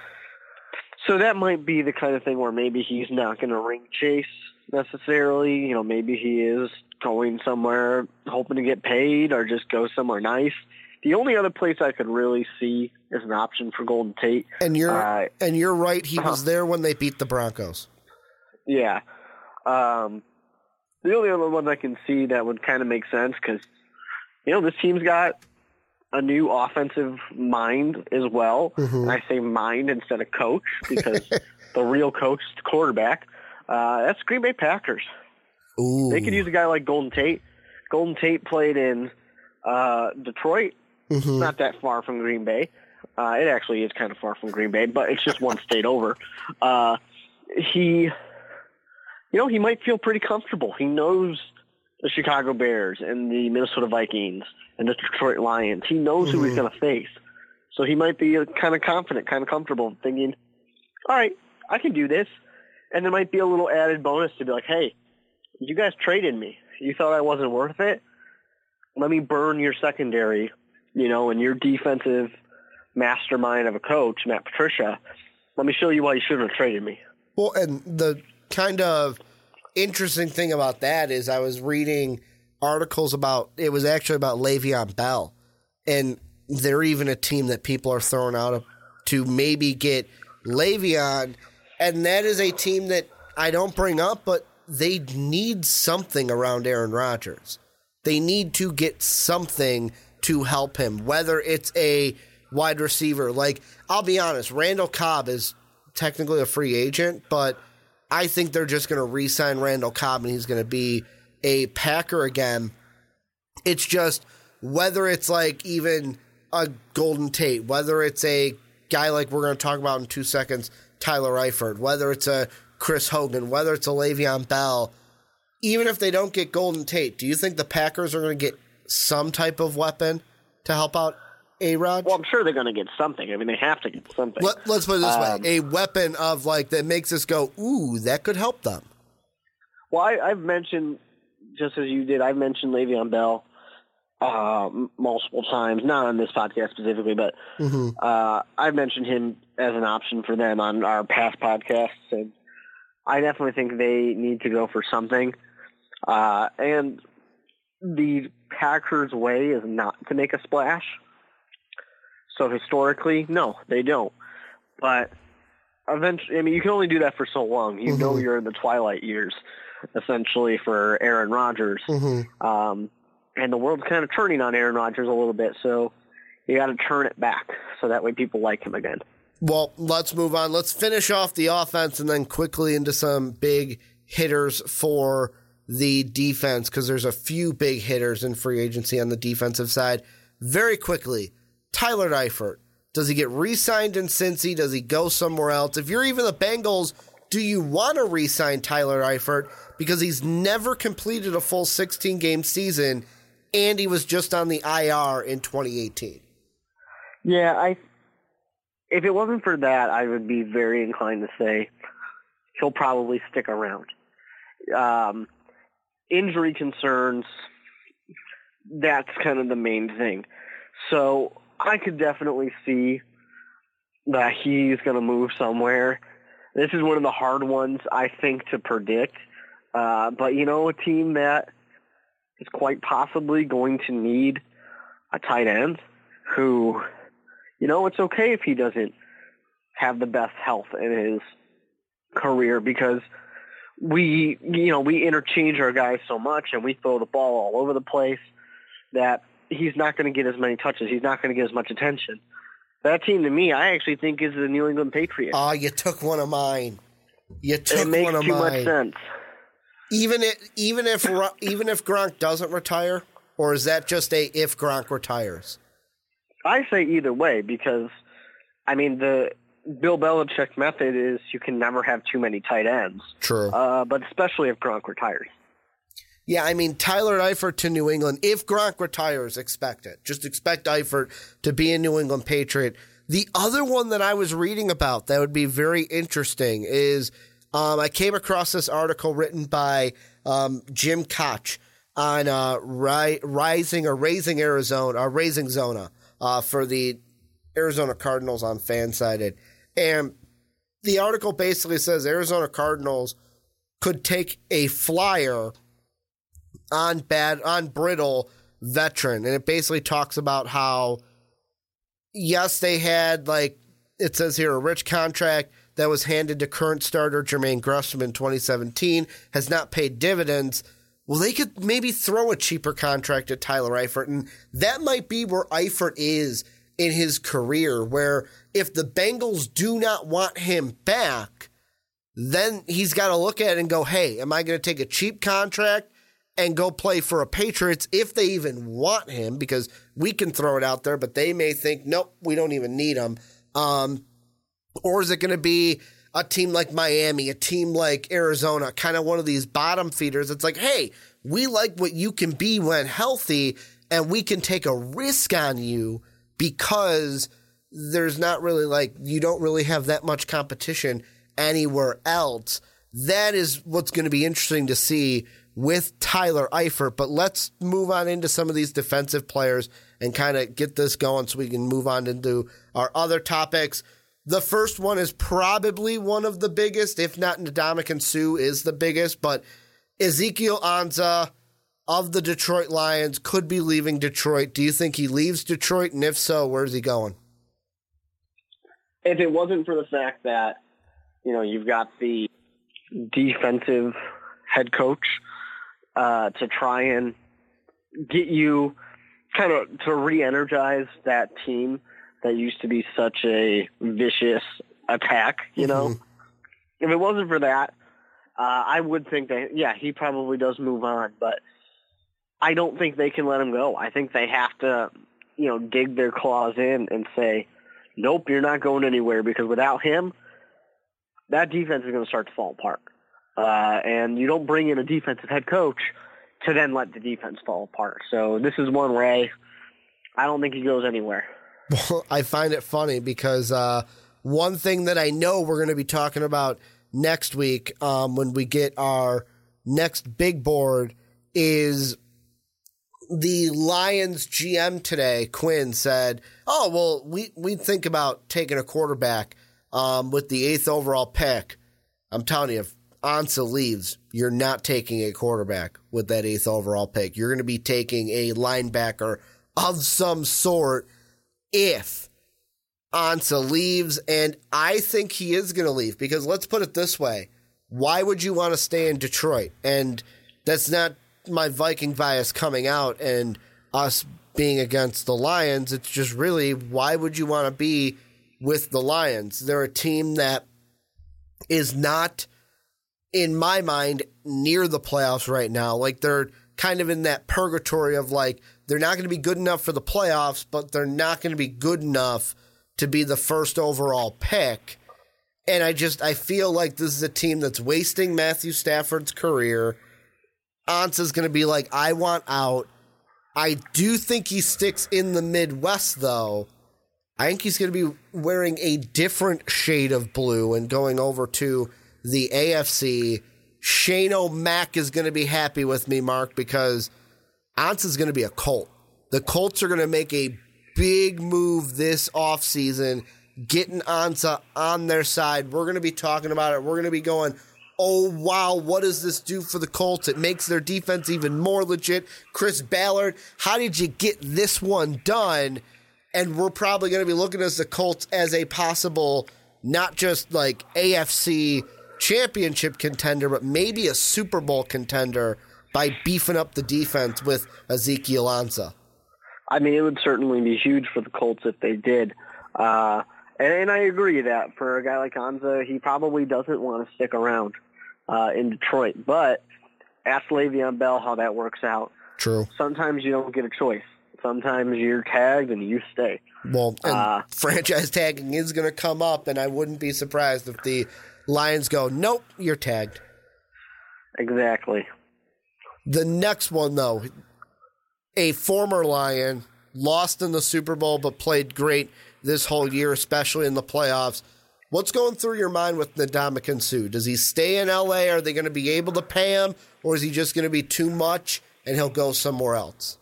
So that might be the kind of thing where maybe he's not going to ring chase necessarily. You know, maybe he is going somewhere hoping to get paid or just go somewhere nice. The only other place I could really see as an option for Golden Tate, and you're uh, and you're right. He uh-huh. was there when they beat the Broncos. Yeah, um, the only other one I can see that would kind of make sense because you know this team's got a new offensive mind as well. Mm-hmm. And I say mind instead of coach because the real coach is the quarterback. Uh, that's Green Bay Packers. Ooh. They could use a guy like Golden Tate. Golden Tate played in uh, Detroit, Mhm. not that far from Green Bay. Uh, it actually is kind of far from Green Bay, but it's just one state over. Uh, he, you know, he might feel pretty comfortable. He knows the Chicago Bears and the Minnesota Vikings and the Detroit Lions. He knows who he's going to face. So he might be kind of confident, kind of comfortable, thinking, all right, I can do this. And there might be a little added bonus to be like, hey, you guys traded me. You thought I wasn't worth it? Let me burn your secondary, you know, and your defensive mastermind of a coach, Matt Patricia. Let me show you why you shouldn't have traded me. Well, and the kind of interesting thing about that is I was reading articles about it was actually about Le'Veon Bell, and they're even a team that people are throwing out to maybe get Le'Veon, and that is a team that I don't bring up, but they need something around Aaron Rodgers. They need to get something to help him, whether it's a wide receiver. Like, I'll be honest, Randall Cobb is technically a free agent, but I think they're just going to re sign Randall Cobb and he's going to be a Packer again. It's just whether it's like even a Golden Tate, whether it's a guy like we're going to talk about in two seconds, Tyler Eifert, whether it's a Chris Hogan, whether it's a Le'Veon Bell, even if they don't get Golden Tate, do you think the Packers are going to get some type of weapon to help out A Rod? Well, I'm sure they're going to get something. I mean, they have to get something. Let, us put it this Um, way: a weapon of like that makes us go, "Ooh, that could help them." Well, I, I've mentioned, just as you did, I've mentioned Le'Veon Bell uh, multiple times, not on this podcast specifically, but uh, I've mentioned him as an option for them on our past podcasts, and I definitely think they need to go for something. Uh, and the Packers' way is not to make a splash. So historically, no, they don't. But eventually, I mean, you can only do that for so long. You know, you're in the twilight years, essentially, for Aaron Rodgers. Um, and the world's kind of turning on Aaron Rodgers a little bit, so you got to turn it back so that way people like him again. Well, let's move on. Let's finish off the offense and then quickly into some big hitters for the defense because there's a few big hitters in free agency on the defensive side. Very quickly, Tyler Eifert. Does he get re signed in Cincy? Does he go somewhere else? If you're even the Bengals, do you want to re sign Tyler Eifert because he's never completed a full 16 game season and he was just on the IR in 2018? Yeah, I. If it wasn't for that, I would be very inclined to say he'll probably stick around. Um, injury concerns, that's kind of the main thing. So I could definitely see that he's going to move somewhere. This is one of the hard ones, I think, to predict. Uh, but, you know, a team that is quite possibly going to need a tight end who, you know, it's okay if he doesn't have the best health in his career because we, you know, we interchange our guys so much and we throw the ball all over the place that he's not going to get as many touches. He's not going to get as much attention. That team, to me, I actually think is the New England Patriots. Oh, you took one of mine. You it took makes one of mine. It makes too much sense. Even it, even if even if Gronk doesn't retire, or is that just a if Gronk retires? I say either way because, I mean, the Bill Belichick method is you can never have too many tight ends, True. uh, but especially if Gronk retires. yeah, I mean Tyler Eifert to New England. If Gronk retires, expect it. Just expect Eifert to be a New England Patriot. The other one that I was reading about that would be very interesting is um, I came across this article written by um, Jim Koch on uh, ri- rising or raising Arizona, or raising Zona uh, for the Arizona Cardinals on Fansided, and the article basically says Arizona Cardinals could take a flyer on bad on brittle veteran, and it basically talks about how yes, they had like it says here a rich contract that was handed to current starter Jermaine Gresham in 2017 has not paid dividends. Well, they could maybe throw a cheaper contract at Tyler Eifert, and that might be where Eifert is in his career. Where if the Bengals do not want him back, then he's got to look at it and go, hey, am I going to take a cheap contract and go play for a Patriots if they even want him? Because we can throw it out there, but they may think, nope, we don't even need him. Um, or is it going to be a team like Miami, a team like Arizona, kind of one of these bottom feeders? It's like, hey, we like what you can be when healthy, and we can take a risk on you because there's not really like, you don't really have that much competition anywhere else. That is what's going to be interesting to see with Tyler Eifert. But let's move on into some of these defensive players and kind of get this going so we can move on into our other topics. The first one is probably one of the biggest, if not Ndamukong Suh is the biggest, but Ezekiel Ansah of the Detroit Lions could be leaving Detroit. Do you think he leaves Detroit? And if so, where's he going? If it wasn't for the fact that, you know, you've got the defensive head coach uh, to try and get you kind of to re-energize that team that used to be such a vicious attack. You know, if it wasn't for that, uh, I would think that yeah, he probably does move on, but I don't think they can let him go. I think they have to, you know, dig their claws in and say, nope, you're not going anywhere because without him, that defense is going to start to fall apart. Uh, and you don't bring in a defensive head coach to then let the defense fall apart. So this is one I, I don't think he goes anywhere. Well, I find it funny because uh, one thing that I know we're going to be talking about next week um, when we get our next big board is the Lions GM today, Quinn said, "Oh well, we we think about taking a quarterback um, with the eighth overall pick." I'm telling you, if Ansah leaves, you're not taking a quarterback with that eighth overall pick. You're going to be taking a linebacker of some sort if Ansah leaves, and I think he is going to leave because let's put it this way: Why would you want to stay in Detroit? And that's not my Viking bias coming out and us being against the Lions. It's just really why would you want to be with the Lions? They're a team that is not, in my mind, near the playoffs right now. Like they're kind of in that purgatory of like they're not going to be good enough for the playoffs, but they're not going to be good enough to be the first overall pick. And I just I feel like this is a team that's wasting Matthew Stafford's career Ansah's going to be like, I want out. I do think he sticks in the Midwest, though. I think he's going to be wearing a different shade of blue and going over to the AFC. Shane O'Mac is going to be happy with me, Mark, because Ansah's going to be a cult. The Colts are going to make a big move this offseason, getting Ansah on their side. We're going to be talking about it. We're going to be going, oh wow, what does this do for the Colts? It makes their defense even more legit. Chris Ballard, how did you get this one done? And we're probably going to be looking at the Colts as a possible, not just like AFC championship contender, but maybe a Super Bowl contender by beefing up the defense with Ezekiel Ansah. I mean, it would certainly be huge for the Colts if they did. Uh, and, and I agree that for a guy like Ansah, he probably doesn't want to stick around uh, in Detroit. But ask Le'Veon Bell how that works out. True. Sometimes you don't get a choice. Sometimes you're tagged and you stay. Well, uh, franchise tagging is going to come up, and I wouldn't be surprised if the Lions go, nope, you're tagged. Exactly. The next one, though, a former Lion lost in the Super Bowl but played great this whole year, especially in the playoffs. What's going through your mind with Ndamukong Suh? Does he stay in LA? Are they going to be able to pay him, or is he just going to be too much and he'll go somewhere else?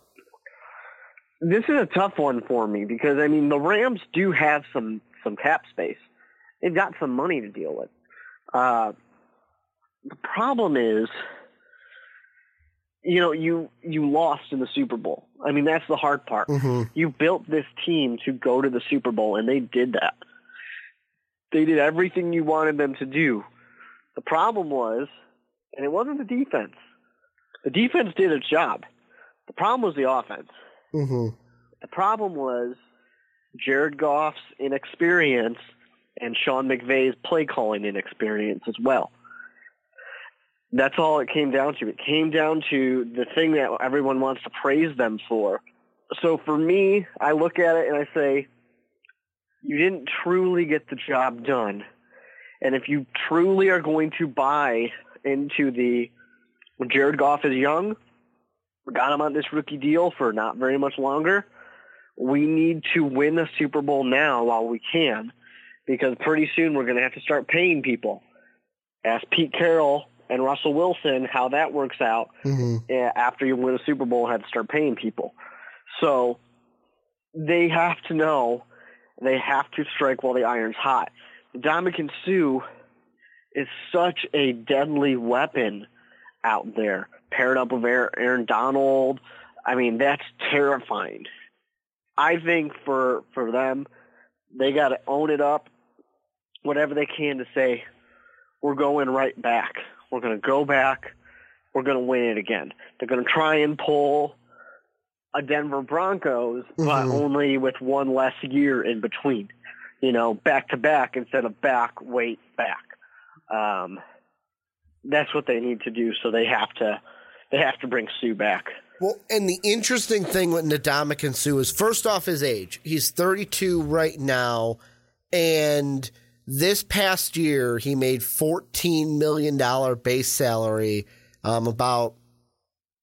This is a tough one for me because I mean the Rams do have some some cap space. They've got some money to deal with. Uh, the problem is, you know, you you lost in the Super Bowl. I mean, that's the hard part. Mm-hmm. You built this team to go to the Super Bowl, and they did that. They did everything you wanted them to do. The problem was, and it wasn't the defense. The defense did its job. The problem was the offense. Mm-hmm. The problem was Jared Goff's inexperience and Sean McVay's play calling inexperience as well. That's all it came down to. It came down to the thing that everyone wants to praise them for. So for me, I look at it and I say, you didn't truly get the job done. And if you truly are going to buy into the Jared Goff is young, got him on this rookie deal for not very much longer. We need to win a Super Bowl now while we can, because pretty soon we're going to have to start paying people. Ask Pete Carroll and Russell Wilson how that works out mm-hmm. after you win a Super Bowl and have to start paying people. So they have to know they have to strike while the iron's hot. Ndamukong Suh is such a deadly weapon out there, paired up with Aaron Donald. I mean, that's terrifying. I think for for them, they got to own it up, whatever they can to say, we're going right back. We're going to go back. We're going to win it again. They're going to try and pull a Denver Broncos, but Mhm. only with one less year in between. You know, back to back instead of back, wait, back. Um, that's what they need to do. So they have to they have to bring Suh back. Well, and the interesting thing with Ndamukong Suh is first off his age. He's 32 right now, and this past year he made 14 million dollar base salary, um, about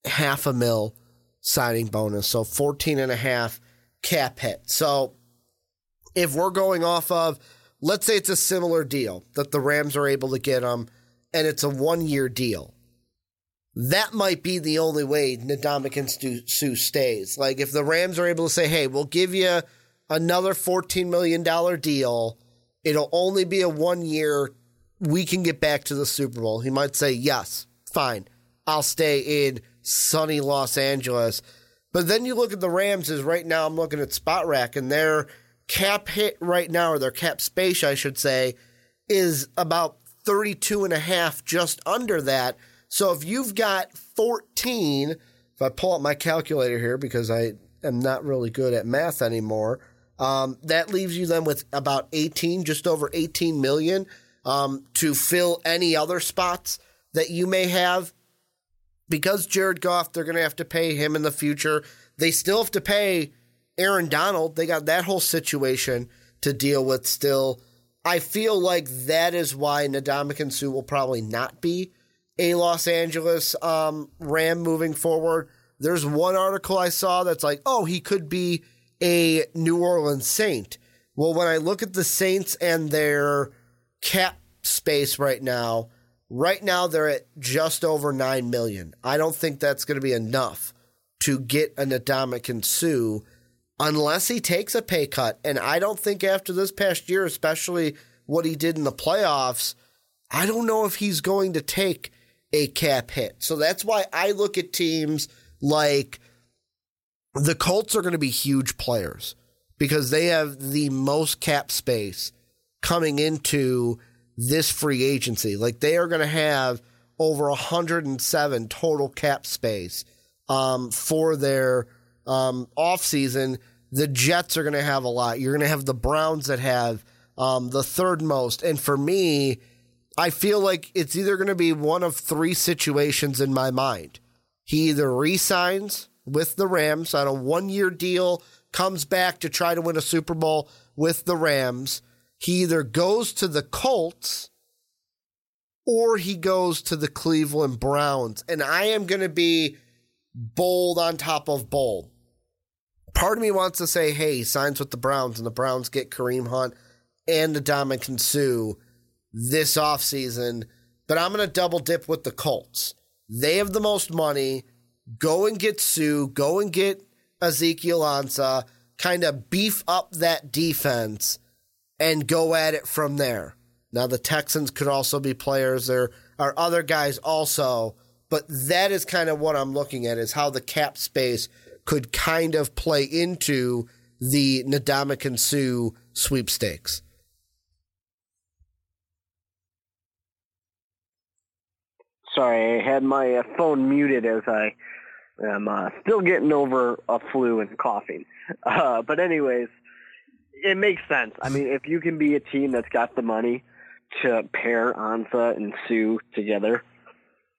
half a mil signing bonus, so 14 and a half cap hit. So if we're going off of, let's say it's a similar deal that the Rams are able to get him, and it's a one year deal that might be the only way Ndamukong Suh stays. Like if the Rams are able to say, "Hey, we'll give you another fourteen million dollar deal. It'll only be a one year. We can get back to the Super Bowl." He might say, "Yes, fine, I'll stay in sunny Los Angeles." But then you look at the Rams. Is right now I'm looking at Spotrac and their cap hit right now, or their cap space, I should say, is about 32 and a half, just under that. So if you've got 14, if I pull up my calculator here because I am not really good at math anymore, um, that leaves you then with about 18, just over 18 million um, to fill any other spots that you may have. Because Jared Goff, they're going to have to pay him in the future. They still have to pay Aaron Donald. They got that whole situation to deal with still. I feel like that is why Ndamukong Suh will probably not be a Los Angeles um, Ram moving forward. There's one article I saw that's like, oh, he could be a New Orleans Saint. Well, when I look at the Saints and their cap space right now, right now they're at just over nine million. I don't think that's going to be enough to get a Ndamukong Suh unless he takes a pay cut. And I don't think after this past year, especially what he did in the playoffs, I don't know if he's going to take a cap hit. So that's why I look at teams like the Colts are going to be huge players because they have the most cap space coming into this free agency. Like they are going to have over 107 total cap space um, for their um, offseason. The Jets are going to have a lot. You're going to have the Browns that have um, the third most. And for me, I feel like it's either going to be one of three situations in my mind. He either resigns with the Rams on a one year deal, comes back to try to win a Super Bowl with the Rams. He either goes to the Colts or he goes to the Cleveland Browns. And I am going to be bold on top of bold. Part of me wants to say, hey, he signs with the Browns and the Browns get Kareem Hunt and the Ndamukong Suh this offseason, but I'm going to double dip with the Colts. They have the most money. Go and get Suh. Go and get Ezekiel Ansah. Kind of beef up that defense and go at it from there. Now, the Texans could also be players. There are other guys also, but that is kind of what I'm looking at is how the cap space could kind of play into the Ndamukong Suh sweepstakes. Sorry, I had my uh, phone muted as I am uh, still getting over a flu and coughing. Uh, but anyways, it makes sense. I mean, if you can be a team that's got the money to pair Ansah and Suh together,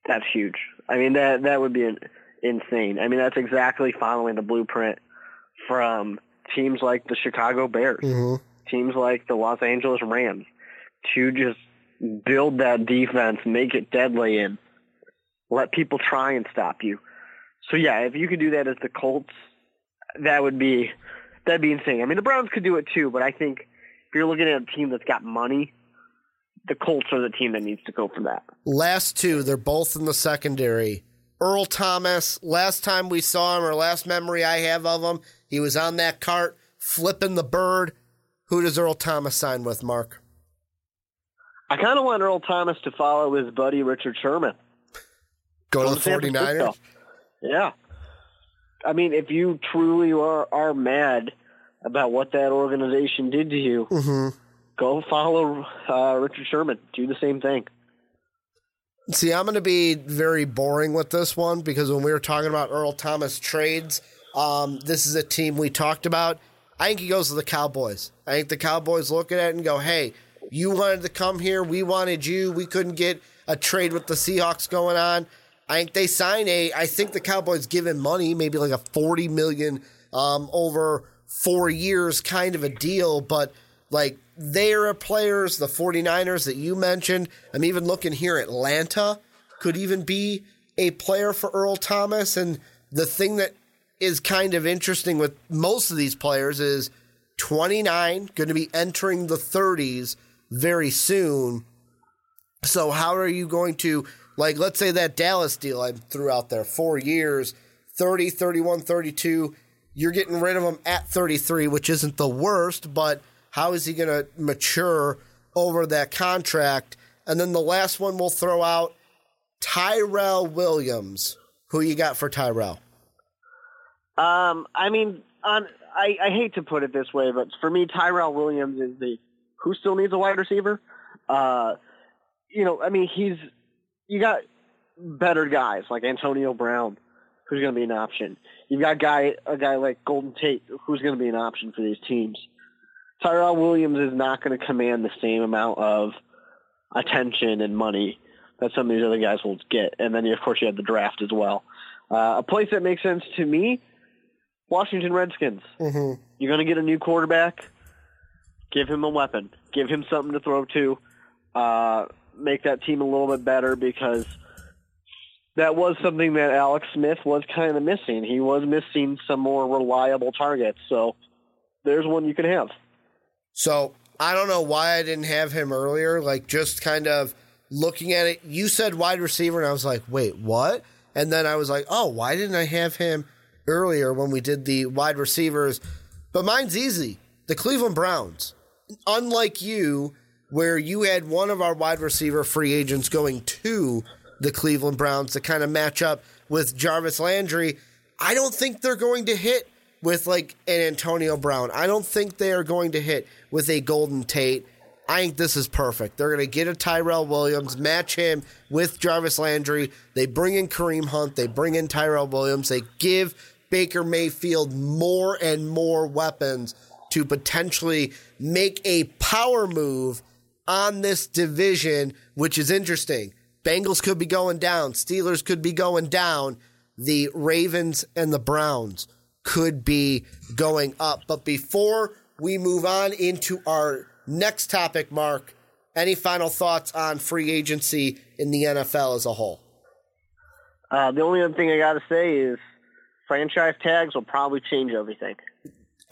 that's huge. I mean, that that would be an, insane. I mean, that's exactly following the blueprint from teams like the Chicago Bears, Mm-hmm. teams like the Los Angeles Rams, to just build that defense, make it deadly, and let people try and stop you. So yeah, if you could do that as the Colts, that would be that'd be insane. I mean, the Browns could do it too, but I think if you're looking at a team that's got money, the Colts are the team that needs to go for that. Last two, they're both in the secondary. Earl Thomas, last time we saw him, or last memory I have of him, he was on that cart flipping the bird. Who does Earl Thomas sign with, Mark? I kind of want Earl Thomas to follow his buddy Richard Sherman. Go to the to San 49ers? Yeah. I mean, if you truly are, are mad about what that organization did to you, Mm-hmm. go follow uh, Richard Sherman. Do the same thing. See, I'm going to be very boring with this one because when we were talking about Earl Thomas trades, Um, this is a team we talked about. I think he goes to the Cowboys. I think the Cowboys look at it and go, hey, you wanted to come here. We wanted you. We couldn't get a trade with the Seahawks going on. I think they sign a. I think the Cowboys give him money, maybe like a forty million um, over four years kind of a deal. But like their players, the 49ers that you mentioned, I'm even looking here. Atlanta could even be a player for Earl Thomas. And the thing that is kind of interesting with most of these players is 29, going to be entering the 30s very soon. So, how are you going to, like, let's say that Dallas deal I threw out there, four years, 30, 31, 32, you're getting rid of him at 33, which isn't the worst, but how is he going to mature over that contract? And then the last one we'll throw out Tyrell Williams. Who you got for Tyrell? Um, I mean, on I, I hate to put it this way, but for me, Tyrell Williams is the who still needs a wide receiver. Uh, you know, I mean, he's you got better guys like Antonio Brown, who's going to be an option. You've got guy a guy like Golden Tate, who's going to be an option for these teams. Tyrell Williams is not going to command the same amount of attention and money that some of these other guys will get. And then, of course, you have the draft as well. Uh, a place that makes sense to me, Washington Redskins. Mm-hmm. You're going to get a new quarterback. Give him a weapon. Give him something to throw to. Uh, make that team a little bit better because that was something that Alex Smith was kind of missing. He was missing some more reliable targets. So there's one you can have. So I don't know why I didn't have him earlier. Like just kind of looking at it, you said wide receiver, and I was like, wait, what? And then I was like, oh, why didn't I have him earlier when we did the wide receivers? But mine's easy. The Cleveland Browns. Unlike you, where you had one of our wide receiver free agents going to the Cleveland Browns to kind of match up with Jarvis Landry, I don't think they're going to hit with like an Antonio Brown. I don't think they are going to hit with a Golden Tate. I think this is perfect. They're going to get a Tyrell Williams, match him with Jarvis Landry. They bring in Kareem Hunt. They bring in Tyrell Williams. They give Baker Mayfield more and more weapons to potentially make a power move on this division, which is interesting. Bengals could be going down. Steelers could be going down. The Ravens and the Browns could be going up. But before we move on into our next topic, Mark, any final thoughts on free agency in the NFL as a whole? Uh, the only other thing I got to say is franchise tags will probably change everything.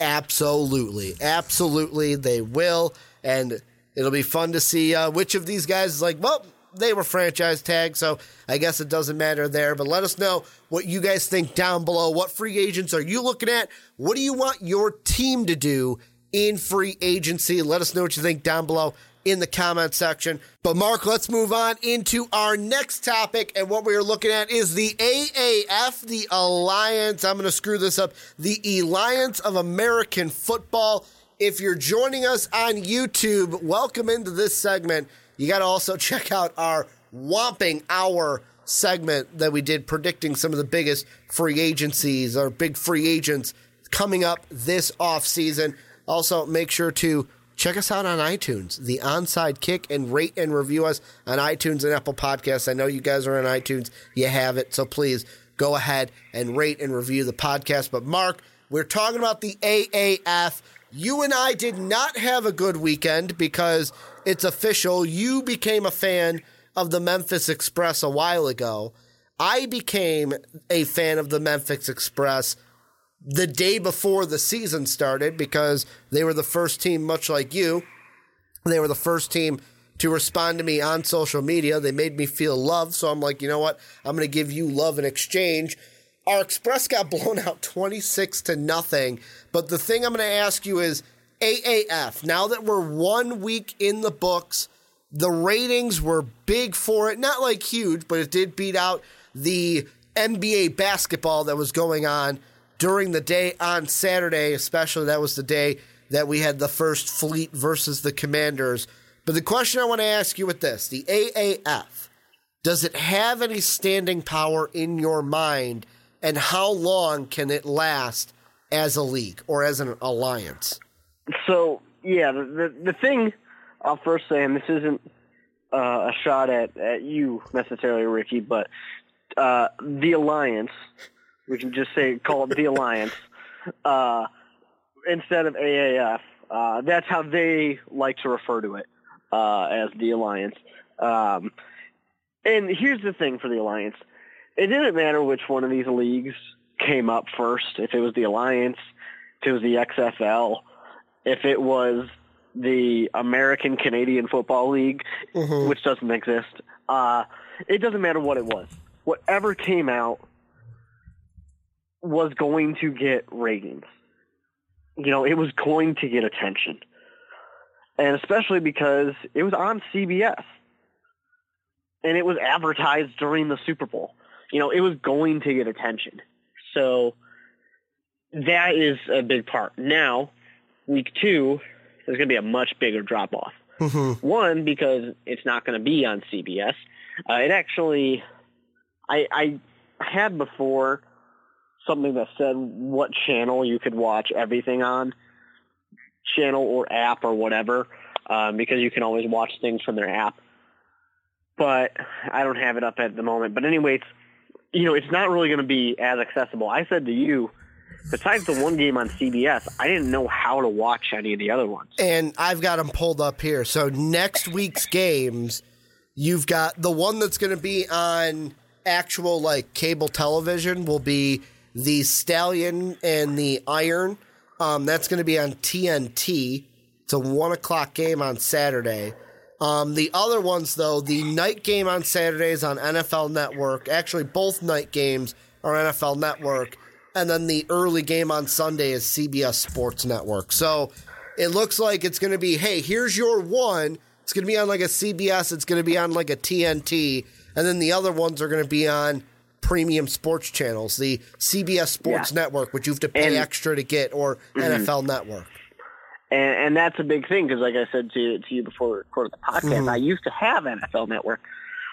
Absolutely. Absolutely. They will. And it'll be fun to see uh, which of these guys is like, well, they were franchise tagged, so I guess it doesn't matter there. But let us know what you guys think down below. What free agents are you looking at? What do you want your team to do in free agency? Let us know what you think down below in the comment section. But Mark, let's move on into our next topic. And what we are looking at is the AAF, the Alliance. I'm going to screw this up. The Alliance of American Football. If you're joining us on YouTube, welcome into this segment. You got to also check out our Whomping Hour segment that we did predicting some of the biggest free agencies or big free agents coming up this off season. Also, make sure to check us out on iTunes, the onside kick, and rate and review us on iTunes and Apple Podcasts. I know you guys are on iTunes, you have it, so please go ahead and rate and review the podcast. But, Mark, we're talking about the AAF. You and I did not have a good weekend because it's official. You became a fan of the Memphis Express a while ago. I became a fan of the Memphis Express the day before the season started because they were the first team, much like you, they were the first team to respond to me on social media. They made me feel love. So I'm like, you know what? I'm going to give you love in exchange. Our Express got blown out 26 to nothing. But the thing I'm going to ask you is AAF, now that we're one week in the books, the ratings were big for it. Not like huge, but it did beat out the NBA basketball that was going on during the day on Saturday, especially that was the day that we had the first fleet versus the commanders. But the question I want to ask you with this the AAF, does it have any standing power in your mind and how long can it last as a league or as an alliance? So yeah, the the, the thing I'll first say, and this isn't uh, a shot at, at you necessarily, Ricky, but uh, the alliance. We can just say call it the alliance uh, instead of AAF. Uh, that's how they like to refer to it uh, as the alliance. Um, and here's the thing for the alliance: it didn't matter which one of these leagues came up first. If it was the alliance, if it was the XFL, if it was the American Canadian Football League, Mm-hmm. which doesn't exist. Uh, it doesn't matter what it was. Whatever came out was going to get ratings. You know, it was going to get attention. And especially because it was on CBS. And it was advertised during the Super Bowl. You know, it was going to get attention. So that is a big part. Now, week two, there's going to be a much bigger drop off. Mm-hmm. One, because it's not going to be on CBS. Uh, it actually, I, I had before something that said what channel you could watch everything on, channel or app or whatever, um, because you can always watch things from their app. But I don't have it up at the moment. But anyways, you know, it's not really going to be as accessible. I said to you, besides the one game on CBS, I didn't know how to watch any of the other ones. And I've got them pulled up here. So next week's games, you've got the one that's going to be on actual like cable television will be the Stallion and the Iron. Um, that's going to be on TNT. It's a one o'clock game on Saturday. Um, the other ones, though, the night game on Saturdays on NFL Network. Actually, both night games are NFL Network, and then the early game on Sunday is CBS Sports Network. So it looks like it's going to be, hey, here's your one. It's going to be on like a CBS. It's going to be on like a TNT, and then the other ones are going to be on premium sports channels, the CBS Sports Yeah. Network, which you have to pay And- extra to get, or NFL Network. And and that's a big thing because, like I said to to you before we recorded the podcast, Mhm. I used to have NFL Network.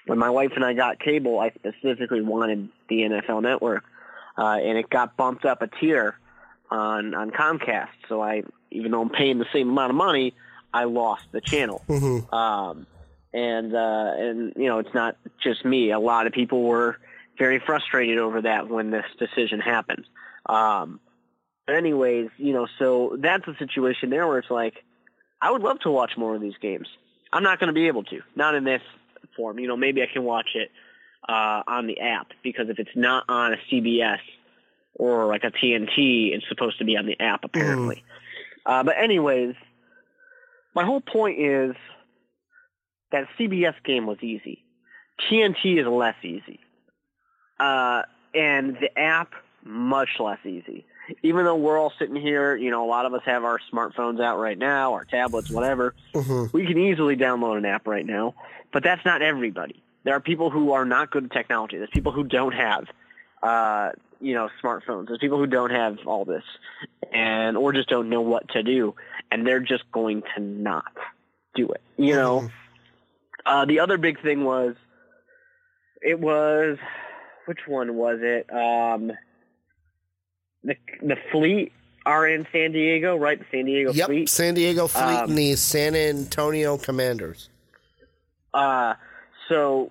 When my wife and I got cable, I specifically wanted the NFL Network, uh, and it got bumped up a tier on on Comcast. So I, even though I'm paying the same amount of money, I lost the channel. Mhm. Um, and uh, and you know, it's not just me. A lot of people were very frustrated over that when this decision happened. Um, anyways, you know, so that's a situation there where it's like, I would love to watch more of these games. I'm not going to be able to, not in this form. You know, maybe I can watch it uh, on the app because if it's not on a CBS or like a TNT, it's supposed to be on the app apparently. Uh, but anyways, my whole point is that CBS game was easy. TNT is less easy. Uh, and the app, much less easy. Even though we're all sitting here, you know, a lot of us have our smartphones out right now, our tablets, whatever. Mhm. We can easily download an app right now, but that's not everybody. There are people who are not good at technology. There's people who don't have, uh, you know, smartphones. There's people who don't have all this, and or just don't know what to do, and they're just going to not do it. You know. Mhm. Uh, the other big thing was, it was, which one was it? Um, the the Fleet are in San Diego, right? The San Diego Yep, Fleet. San Diego Fleet Um, and the San Antonio Commanders. Uh, so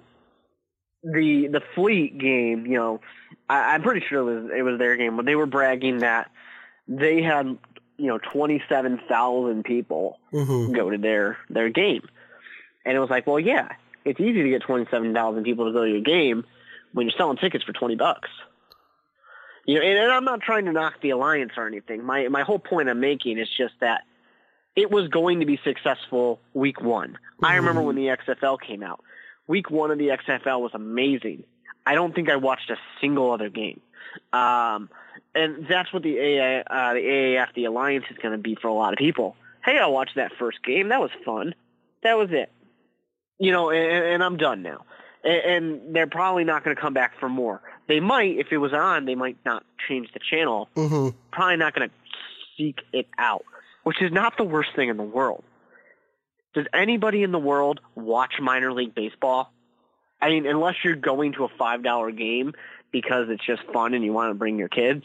the the Fleet game, you know, I, I'm pretty sure it was it was their game, but they were bragging that they had you know twenty seven thousand people Mm-hmm. go to their their game, and it was like, well, yeah, it's easy to get twenty seven thousand people to go to your game when you're selling tickets for twenty bucks. You know, and, and I'm not trying to knock the alliance or anything. My my whole point I'm making is just that it was going to be successful week one. I remember when the XFL came out. Week one of the XFL was amazing. I don't think I watched a single other game. Um, and that's what the AA, uh, the AAF, the alliance, is going to be for a lot of people. Hey, I watched that first game. That was fun. That was it. You know, and, and I'm done now. And, and they're probably not going to come back for more. They might, if it was on, they might not change the channel. Mm-hmm. Probably not going to seek it out, which is not the worst thing in the world. Does anybody in the world watch minor league baseball? I mean, unless you're going to a five dollar game because it's just fun and you want to bring your kids.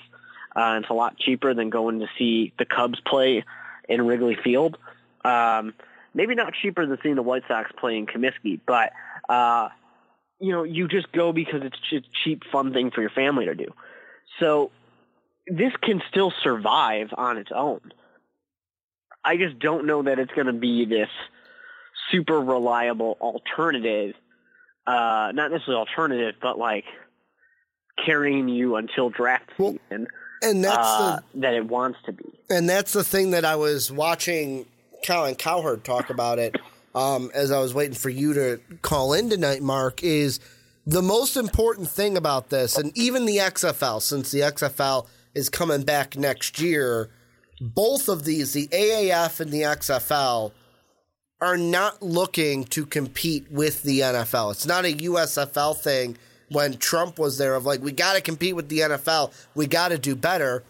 Uh, it's a lot cheaper than going to see the Cubs play in Wrigley Field. Um, maybe not cheaper than seeing the White Sox play in Comiskey, but uh, you know, you just go because it's a cheap, fun thing for your family to do. So this can still survive on its own. I just don't know that it's going to be this super reliable alternative. Uh, not necessarily alternative, but like carrying you until draft Well, season And that's uh, the that it wants to be. and that's the thing that I was watching Colin Cowherd talk about it um, as I was waiting for you to call in tonight, Mark, is the most important thing about this, and even the XFL, since the XFL is coming back next year, both of these, the AAF and the XFL, are not looking to compete with the NFL. It's not a USFL thing when Trump was there of like, we got to compete with the NFL, we got to do better.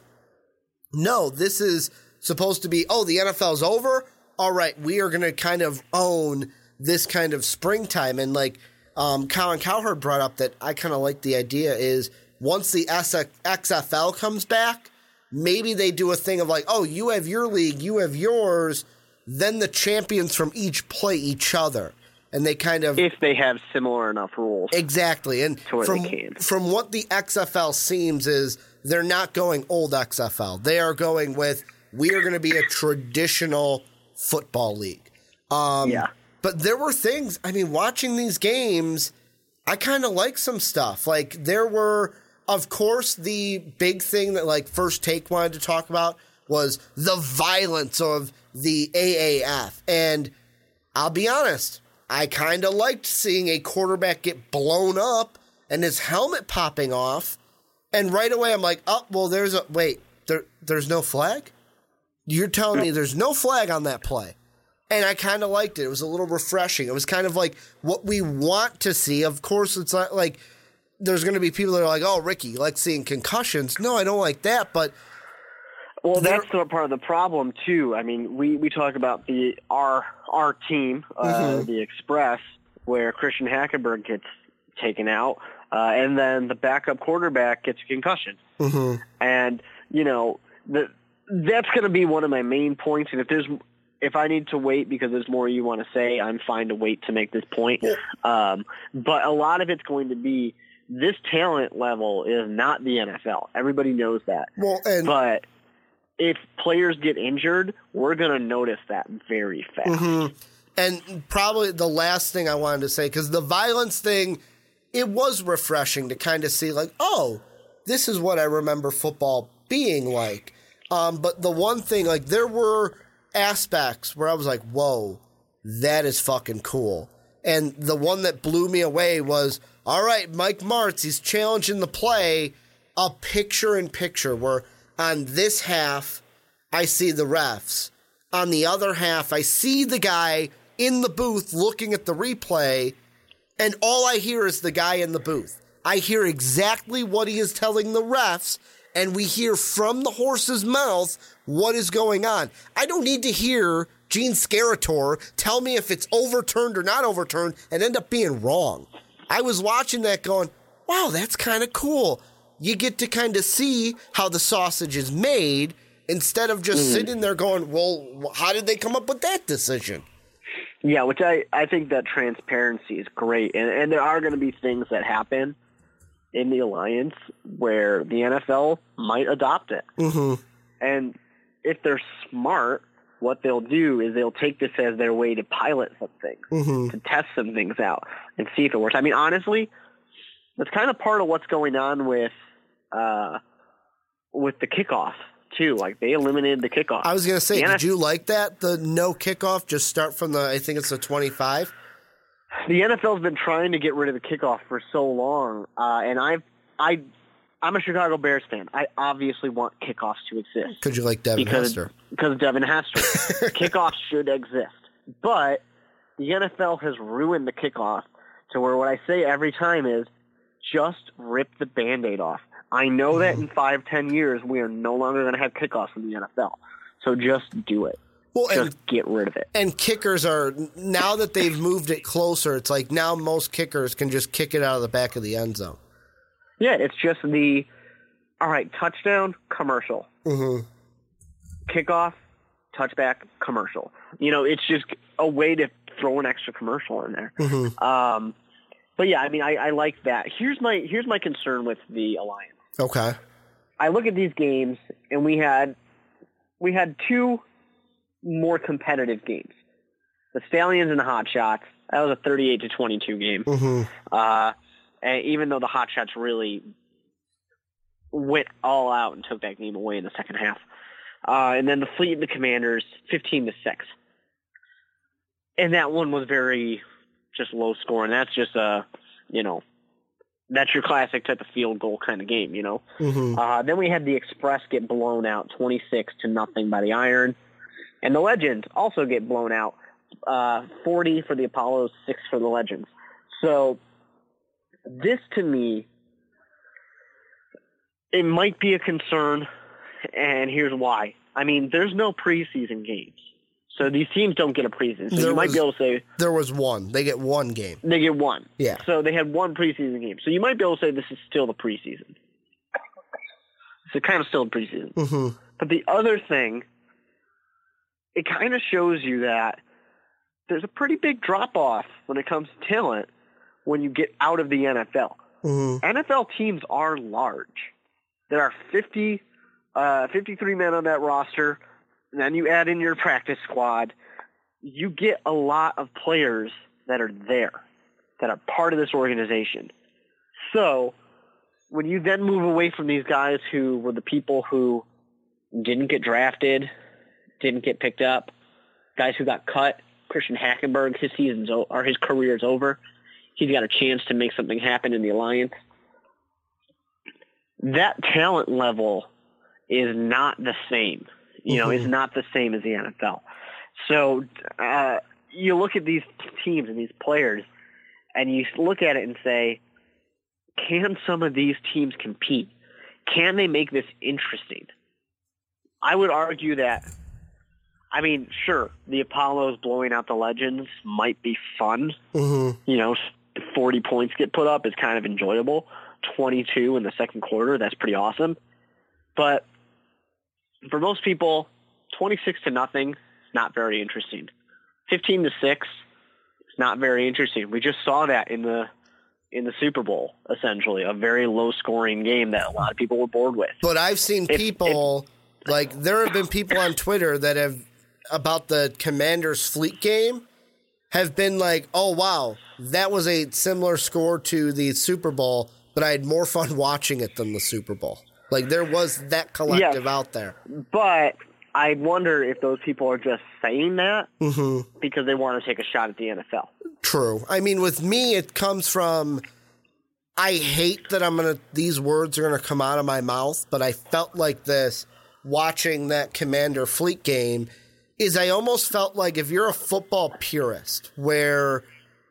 No, this is supposed to be, oh, the NFL's over. All right, we are going to kind of own this kind of springtime. And like um, Colin Cowherd brought up that I kind of like the idea is once the XFL comes back, maybe they do a thing of like, oh, you have your league, you have yours. Then the champions from each play each other. And they kind of If they have similar enough rules. Exactly. And from from what the XFL seems is they're not going old XFL. They are going with we are going to be a traditional football league. Um Yeah. but there were things, I mean watching these games I kind of like some stuff. Like there were of course the big thing that like First Take wanted to talk about was the violence of the AAF and I'll be honest, I kind of liked seeing a quarterback get blown up and his helmet popping off. And right away, I'm like, oh, well, there's a wait, there, there's no flag. You're telling me there's no flag on that play, and I kind of liked it. It was a little refreshing. It was kind of like what we want to see. Of course, it's not like there's going to be people that are like, oh, Ricky, you like seeing concussions. No, I don't like that, but Well, that's the part of the problem too. I mean, we we talk about the our our team, uh, Mm-hmm. the Express, where Christian Hackenberg gets taken out, uh, and then the backup quarterback gets a concussion, Mm-hmm. and you know the that's going to be one of my main points. And if there's if I need to wait because there's more you want to say, I'm fine to wait to make this point. Um, but a lot of it's going to be this talent level is not the NFL. Everybody knows that. well, and But if players get injured, we're going to notice that very fast. Mm-hmm. And probably the last thing I wanted to say, because the violence thing, it was refreshing to kind of see, like, oh, this is what I remember football being like. Um, but the one thing, like, there were aspects where I was like, whoa, that is fucking cool. And the one that blew me away was, all right, Mike Martz, he's challenging the play, a picture in picture where on this half, I see the refs. On the other half, I see the guy in the booth looking at the replay, and all I hear is the guy in the booth. I hear exactly what he is telling the refs, and we hear from the horse's mouth what is going on. I don't need to hear Gene Steratore tell me if it's overturned or not overturned and end up being wrong. I was watching that going, wow, that's kind of cool. You get to kind of see how the sausage is made instead of just mm. sitting there going, well, how did they come up with that decision? Yeah, which I, I think that transparency is great. And, and there are going to be things that happen in the alliance where the NFL might adopt it. Mm-hmm. And if they're smart, what they'll do is they'll take this as their way to pilot some things, Mm-hmm. to test some things out and see if it works. I mean, honestly, that's kind of part of what's going on with uh, with the kickoff too. Like they eliminated the kickoff. I was gonna say, The did NF you like that? The no kickoff, just start from the I think it's the twenty five. The NFL's been trying to get rid of the kickoff for so long, uh, and I've I I'm a Chicago Bears fan. I obviously want kickoffs to exist. Could you like Devin because Hester? because Devin Hester. kickoffs should exist, but the NFL has ruined the kickoff to where what I say every time is just rip the band-aid off. I know that in five, ten years we are no longer going to have kickoffs in the NFL, so just do it. Well, and get rid of it. and kickers are now that they've moved it closer. It's like now most kickers can just kick it out of the back of the end zone. Yeah, it's just the all right touchdown commercial, Mm-hmm. kickoff, touchback commercial. You know, it's just a way to throw an extra commercial in there. Mm-hmm. Um, but yeah, I mean, I, I like that. Here's my here's my concern with the alliance. Okay. I look at these games, and we had we had two more competitive games. The Stallions and the Hot Shots. That was a 38 to 22 game. Mm-hmm. Uh, and even though the Hot Shots really went all out and took that game away in the second half. Uh, and then the Fleet and the Commanders, 15 to 6. And that one was very just low score. And That's just a, you know, that's your classic type of field goal kind of game, you know. Mm-hmm. Uh, then we had the Express get blown out 26 to nothing by the Iron. And the Legends also get blown out uh, 40 for the Apollos, 6 for the Legends. So this to me, it might be a concern, and here's why. I mean, there's no preseason games. So these teams don't get a preseason. So There you might was- be able to say There was one. They get one game. they get one. Yeah. So they had one preseason game. So you might be able to say this is still the preseason. It's kind of still the preseason. Mm-hmm. But the other thing, it kind of shows you that there's a pretty big drop off when it comes to talent when you get out of the NFL. Mm-hmm. NFL teams are large. There are 50, uh, 53 men on that roster. And then you add in your practice squad. You get a lot of players that are there, that are part of this organization. So when you then move away from these guys who were the people who didn't get drafted, didn't get picked up, guys who got cut, Christian Hackenberg, his season's o- or his career's over. He's got a chance to make something happen in the alliance. That talent level is not the same. You know, is not the same as the NFL. So uh, you look at these teams and these players, and you look at it and say, can some of these teams compete? Can they make this interesting? I would argue that. I mean, sure, the Apollos blowing out the Legends might be fun. Mm-hmm. You know, 40 points get put up is kind of enjoyable. 22 in the second quarter, that's pretty awesome. But for most people, 26 to nothing, not very interesting. 15 to 6, it's not very interesting. We just saw that in the in the Super Bowl, essentially, a very low scoring game that a lot of people were bored with. But I've seen people like there have been people on Twitter that have about the Commanders Fleet game have been like, "Oh wow, that was a similar score to the Super Bowl, but I had more fun watching it than the Super Bowl." Like there was that collective out there. But I wonder if those people are just saying that hmm because they want to take a shot at the NFL. True. I mean, with me, it comes from. I hate that I'm gonna. These words are gonna come out of my mouth, but I felt like this watching that Commander Fleet game. Is I almost felt like if you're a football purist, where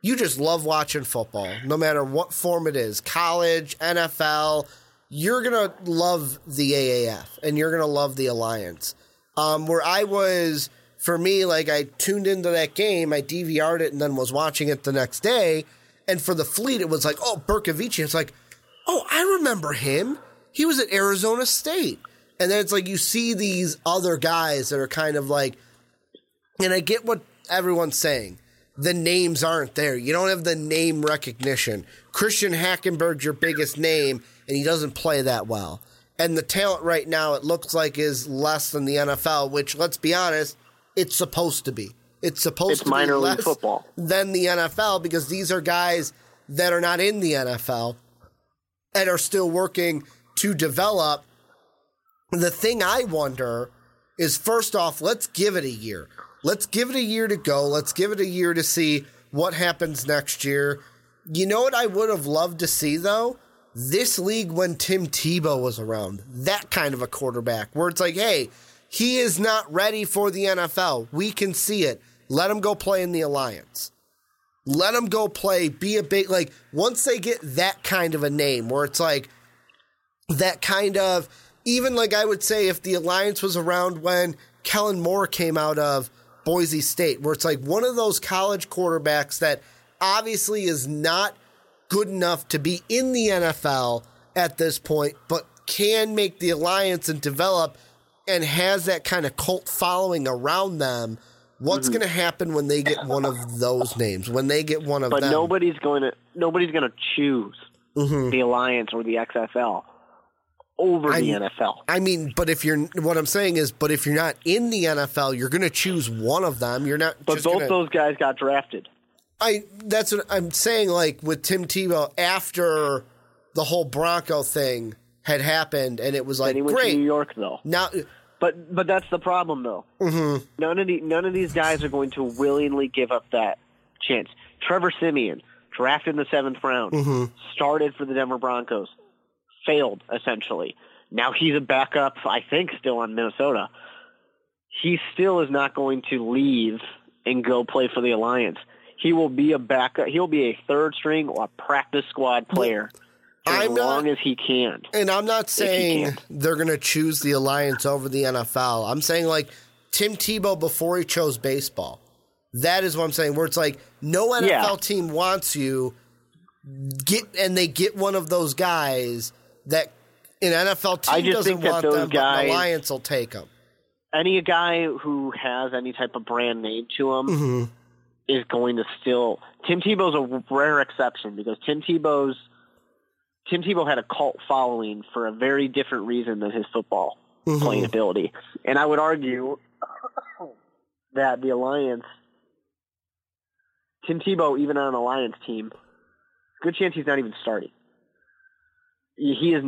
you just love watching football, no matter what form it is, college, NFL, you're gonna love the AAF and you're gonna love the Alliance. Um, where I was, for me, like I tuned into that game, I DVR'd it, and then was watching it the next day. And for the Fleet, it was like, oh, Bercovici. It's like, oh, I remember him. He was at Arizona State. And then it's like you see these other guys that are kind of like, and I get what everyone's saying. The names aren't there. You don't have the name recognition. Christian Hackenberg's your biggest name, and he doesn't play that well. And the talent right now, it looks like, is less than the NFL, which, let's be honest, it's supposed to be. It's supposed It's to minor be league less football. than the NFL because these are guys that are not in the NFL and are still working to develop. The thing I wonder is first off, let's give it a year. Let's give it a year to go. Let's give it a year to see what happens next year. You know what I would have loved to see though? This league when Tim Tebow was around, that kind of a quarterback where it's like, hey, he is not ready for the NFL. We can see it. Let him go play in the Alliance. Let him go play, be a big, like, once they get that kind of a name where it's like, that kind of, even like I would say if the Alliance was around when Kellen Moore came out of Boise State, where it's like one of those college quarterbacks that obviously is not good enough to be in the NFL at this point, but can make the alliance and develop and has that kind of cult following around them. What's Mm-hmm. going to happen when they get one of those names? When they get one of But them? nobody's going to nobody's going to choose the alliance or the XFL over the I'm- NFL. I mean, but if you're what I'm saying is, but if you're not in the NFL, you're going to choose one of them. You're not. But both gonna, those guys got drafted. I that's what I'm saying. Like with Tim Tebow, after the whole Bronco thing had happened, and it was like and he went great. New York though. Now, But but that's the problem though. Mm-hmm. None of the none of these guys are going to willingly give up that chance. Trevor Siemian, drafted in the seventh round, started for the Denver Broncos, failed essentially. Now he's a backup, I think, still on Minnesota. He still is not going to leave and go play for the Alliance. He will be a backup. He'll be a third string or a practice squad player as I'm not- long as he can. and I'm not saying they're going to choose the alliance over the NFL. I'm saying like Tim Tebow before he chose baseball. That is what I'm saying. Where it's like no NFL Yeah. team wants you, get and they get one of those guys that an NFL team I just doesn't think that want those them, but guys- an alliance will take them. any guy who has any type of brand name to him Mm-hmm. is going to still. Tim Tebow's a rare exception because Tim Tebow's Tim Tebow had a cult following for a very different reason than his football Mm-hmm. playing ability, and I would argue that the alliance, Tim Tebow, even on an alliance team, good chance he's not even starting. He is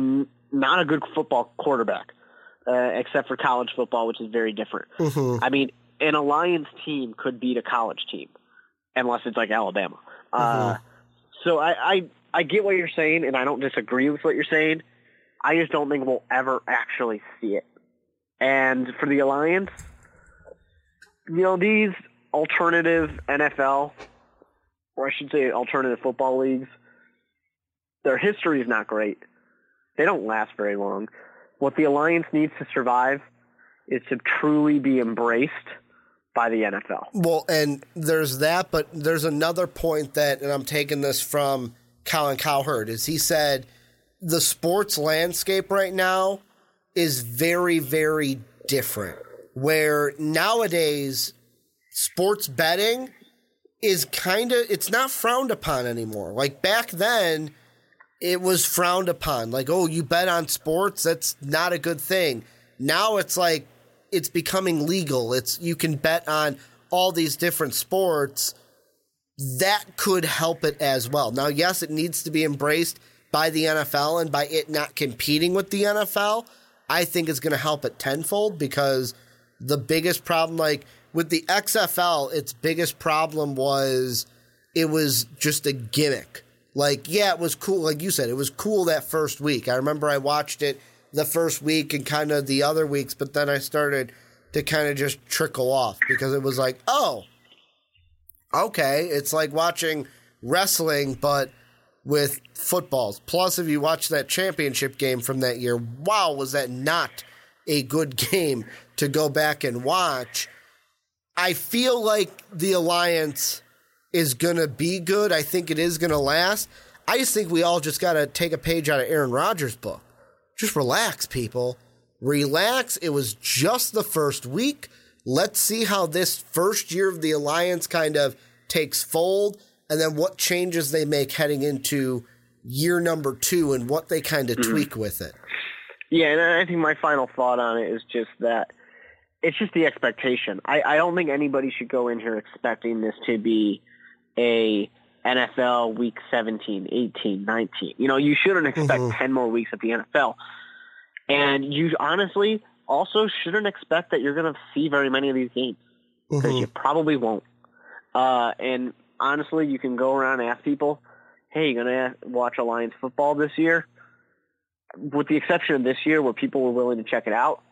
not a good football quarterback uh, except for college football, which is very different. I mean, an alliance team could beat a college team, unless it's like Alabama. Uh, so I, I I get what you're saying, and I don't disagree with what you're saying. I just don't think we'll ever actually see it. And for the alliance, you know, these alternative NFL, or I should say alternative football leagues, their history is not great. They don't last very long. What the alliance needs to survive is to truly be embraced by the NFL. Well, and there's that, but there's another point that, and I'm taking this from Colin Cowherd, is he said the sports landscape right now is very, very different. Where nowadays sports betting is kind of it's not frowned upon anymore. Like back then, it was frowned upon. Like, oh, you bet on sports, that's not a good thing. Now it's like it's becoming legal. It's you can bet on all these different sports. That could help it as well. Now, yes, it needs to be embraced by the NFL and by it not competing with the NFL. I think it's going to help it tenfold because the biggest problem, like with the XFL, its biggest problem was it was just a gimmick. Like, yeah, it was cool. Like you said, it was cool that first week. I remember I watched it the first week and kind of the other weeks, but then I started to kind of just trickle off because it was like, oh, okay, it's like watching wrestling, but with footballs. Plus, if you watch that championship game from that year, wow, was that not a good game to go back and watch? I feel like the Alliance is going to be good. I think it is going to last. I just think we all just got to take a page out of Aaron Rodgers' book. Just relax, people. Relax. It was just the first week. Let's see how this first year of the Alliance kind of takes fold and then what changes they make heading into year number two and what they kind of mm-hmm. tweak with it. Yeah, and I think my final thought on it is just that it's just the expectation. I, I don't think anybody should go in here expecting this to be a NFL week 17, 18, 19. You know, you shouldn't expect 10 more weeks at the NFL. And you honestly also shouldn't expect that you're going to see very many of these games because you probably won't. Uh, and honestly, you can go around and ask people, hey, you going to watch Alliance football this year? With the exception of this year where people were willing to check it out,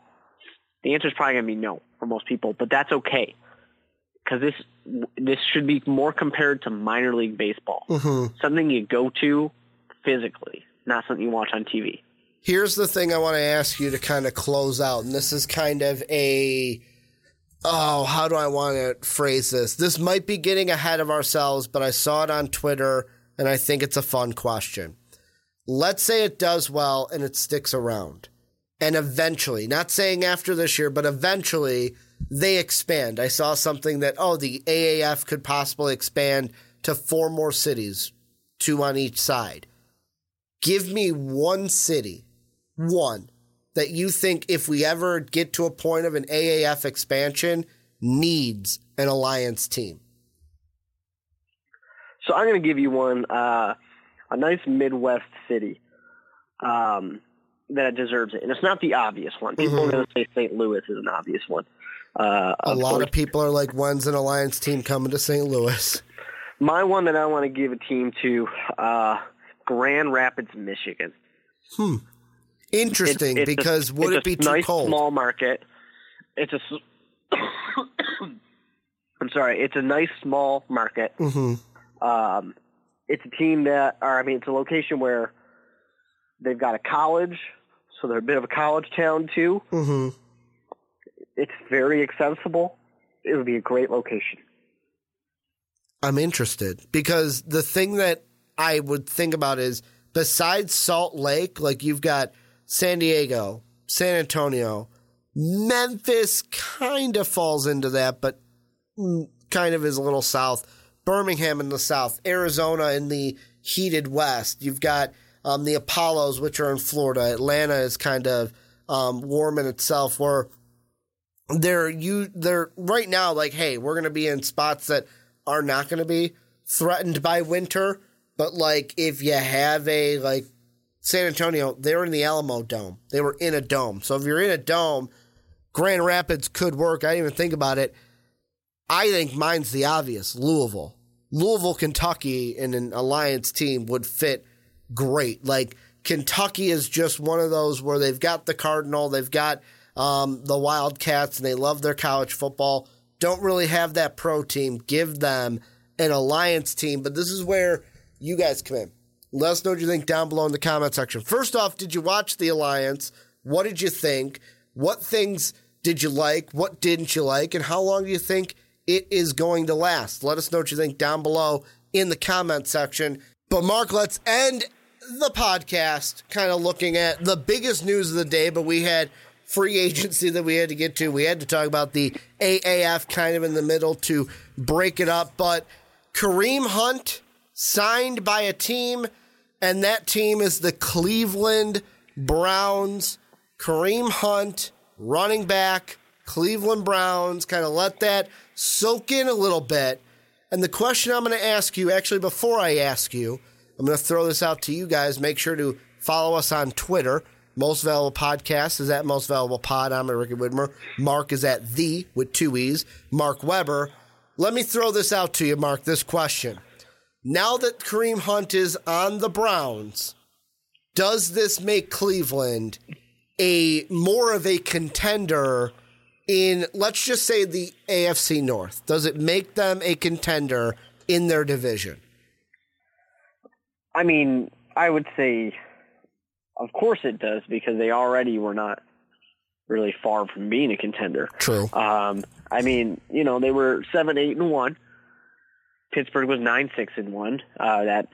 the answer is probably going to be no for most people, but that's okay because this this should be more compared to minor league baseball, mm-hmm. something you go to physically, not something you watch on TV. Here's the thing I want to ask you to kind of close out, and this is kind of a oh, how do I want to phrase this? This might be getting ahead of ourselves, but I saw it on Twitter and I think it's a fun question. let's say it does well and it sticks around. And eventually, not saying after this year, but eventually they expand. I saw something that, oh, the AAF could possibly expand to four more cities, two on each side. Give me one city, one, that you think if we ever get to a point of an AAF expansion needs an alliance team. So I'm going to give you one, uh, a nice Midwest city um, that deserves it, and it's not the obvious one. People Mhm. are going to say St. Louis is an obvious one. Uh, A lot course. of people are like, when's an alliance team coming to St. Louis? My one that I want to give a team to, uh, Grand Rapids, Michigan. Hmm. Interesting, It's- it's a- because would it's it be a too nice, cold? Small market. It's a. I'm sorry. It's a nice small market. hmm Um, it's a team that, or I mean, it's a location where they've got a college, so they're a bit of a college town too. hmm It's very accessible. It would be a great location. I'm interested because the thing that I would think about is besides Salt Lake, like you've got San Diego, San Antonio, Memphis kind of falls into that, but mm, kind of is a little south. Birmingham in the south, Arizona in the heated west. You've got um, the Apollos, which are in Florida. Atlanta is kind of um, warm in itself, where they're you they're right now like, hey, we're gonna be in spots that are not gonna be threatened by winter. But like if you have a like San Antonio, they're in the Alamo Dome. They were in a dome. So if you're in a dome, Grand Rapids could work. I didn't even think about it. I think mine's the obvious Louisville. Louisville, Kentucky, in an alliance team would fit great. Like Kentucky is just one of those where they've got the Cardinal, they've got um, the Wildcats, and they love their college football. Don't really have that pro team. Give them an alliance team. But this is where you guys come in. Let us know what you think down below in the comment section. First off, did you watch the alliance? What did you think? What things did you like? What didn't you like? And how long do you think it is going to last? Let us know what you think down below in the comment section. But Mark, let's end the podcast kind of looking at the biggest news of the day, but we had free agency that we had to get to. We had to talk about the AAF kind of in the middle to break it up. But Kareem Hunt signed by a team, and that team is the Cleveland Browns. Kareem Hunt, running back, Cleveland Browns. Kind of let that soak in a little bit. And the question I'm going to ask you, actually, before I ask you, I'm going to throw this out to you guys. Make sure to follow us on Twitter. Most Valuable Podcast is at Most Valuable Pod. I'm at Ricky Widmer. Mark is at The with two E's. Mark Weber. Let me throw this out to you, Mark, this question. Now that Kareem Hunt is on the Browns, does this make Cleveland a more of a contender in let's just say the AFC North? Does it make them a contender in their division? I mean, I would say, of course it does, because they already were not really far from being a contender. True. Um, I mean, you know, they were seven, eight, and one. Pittsburgh was nine, six, and one. Uh, that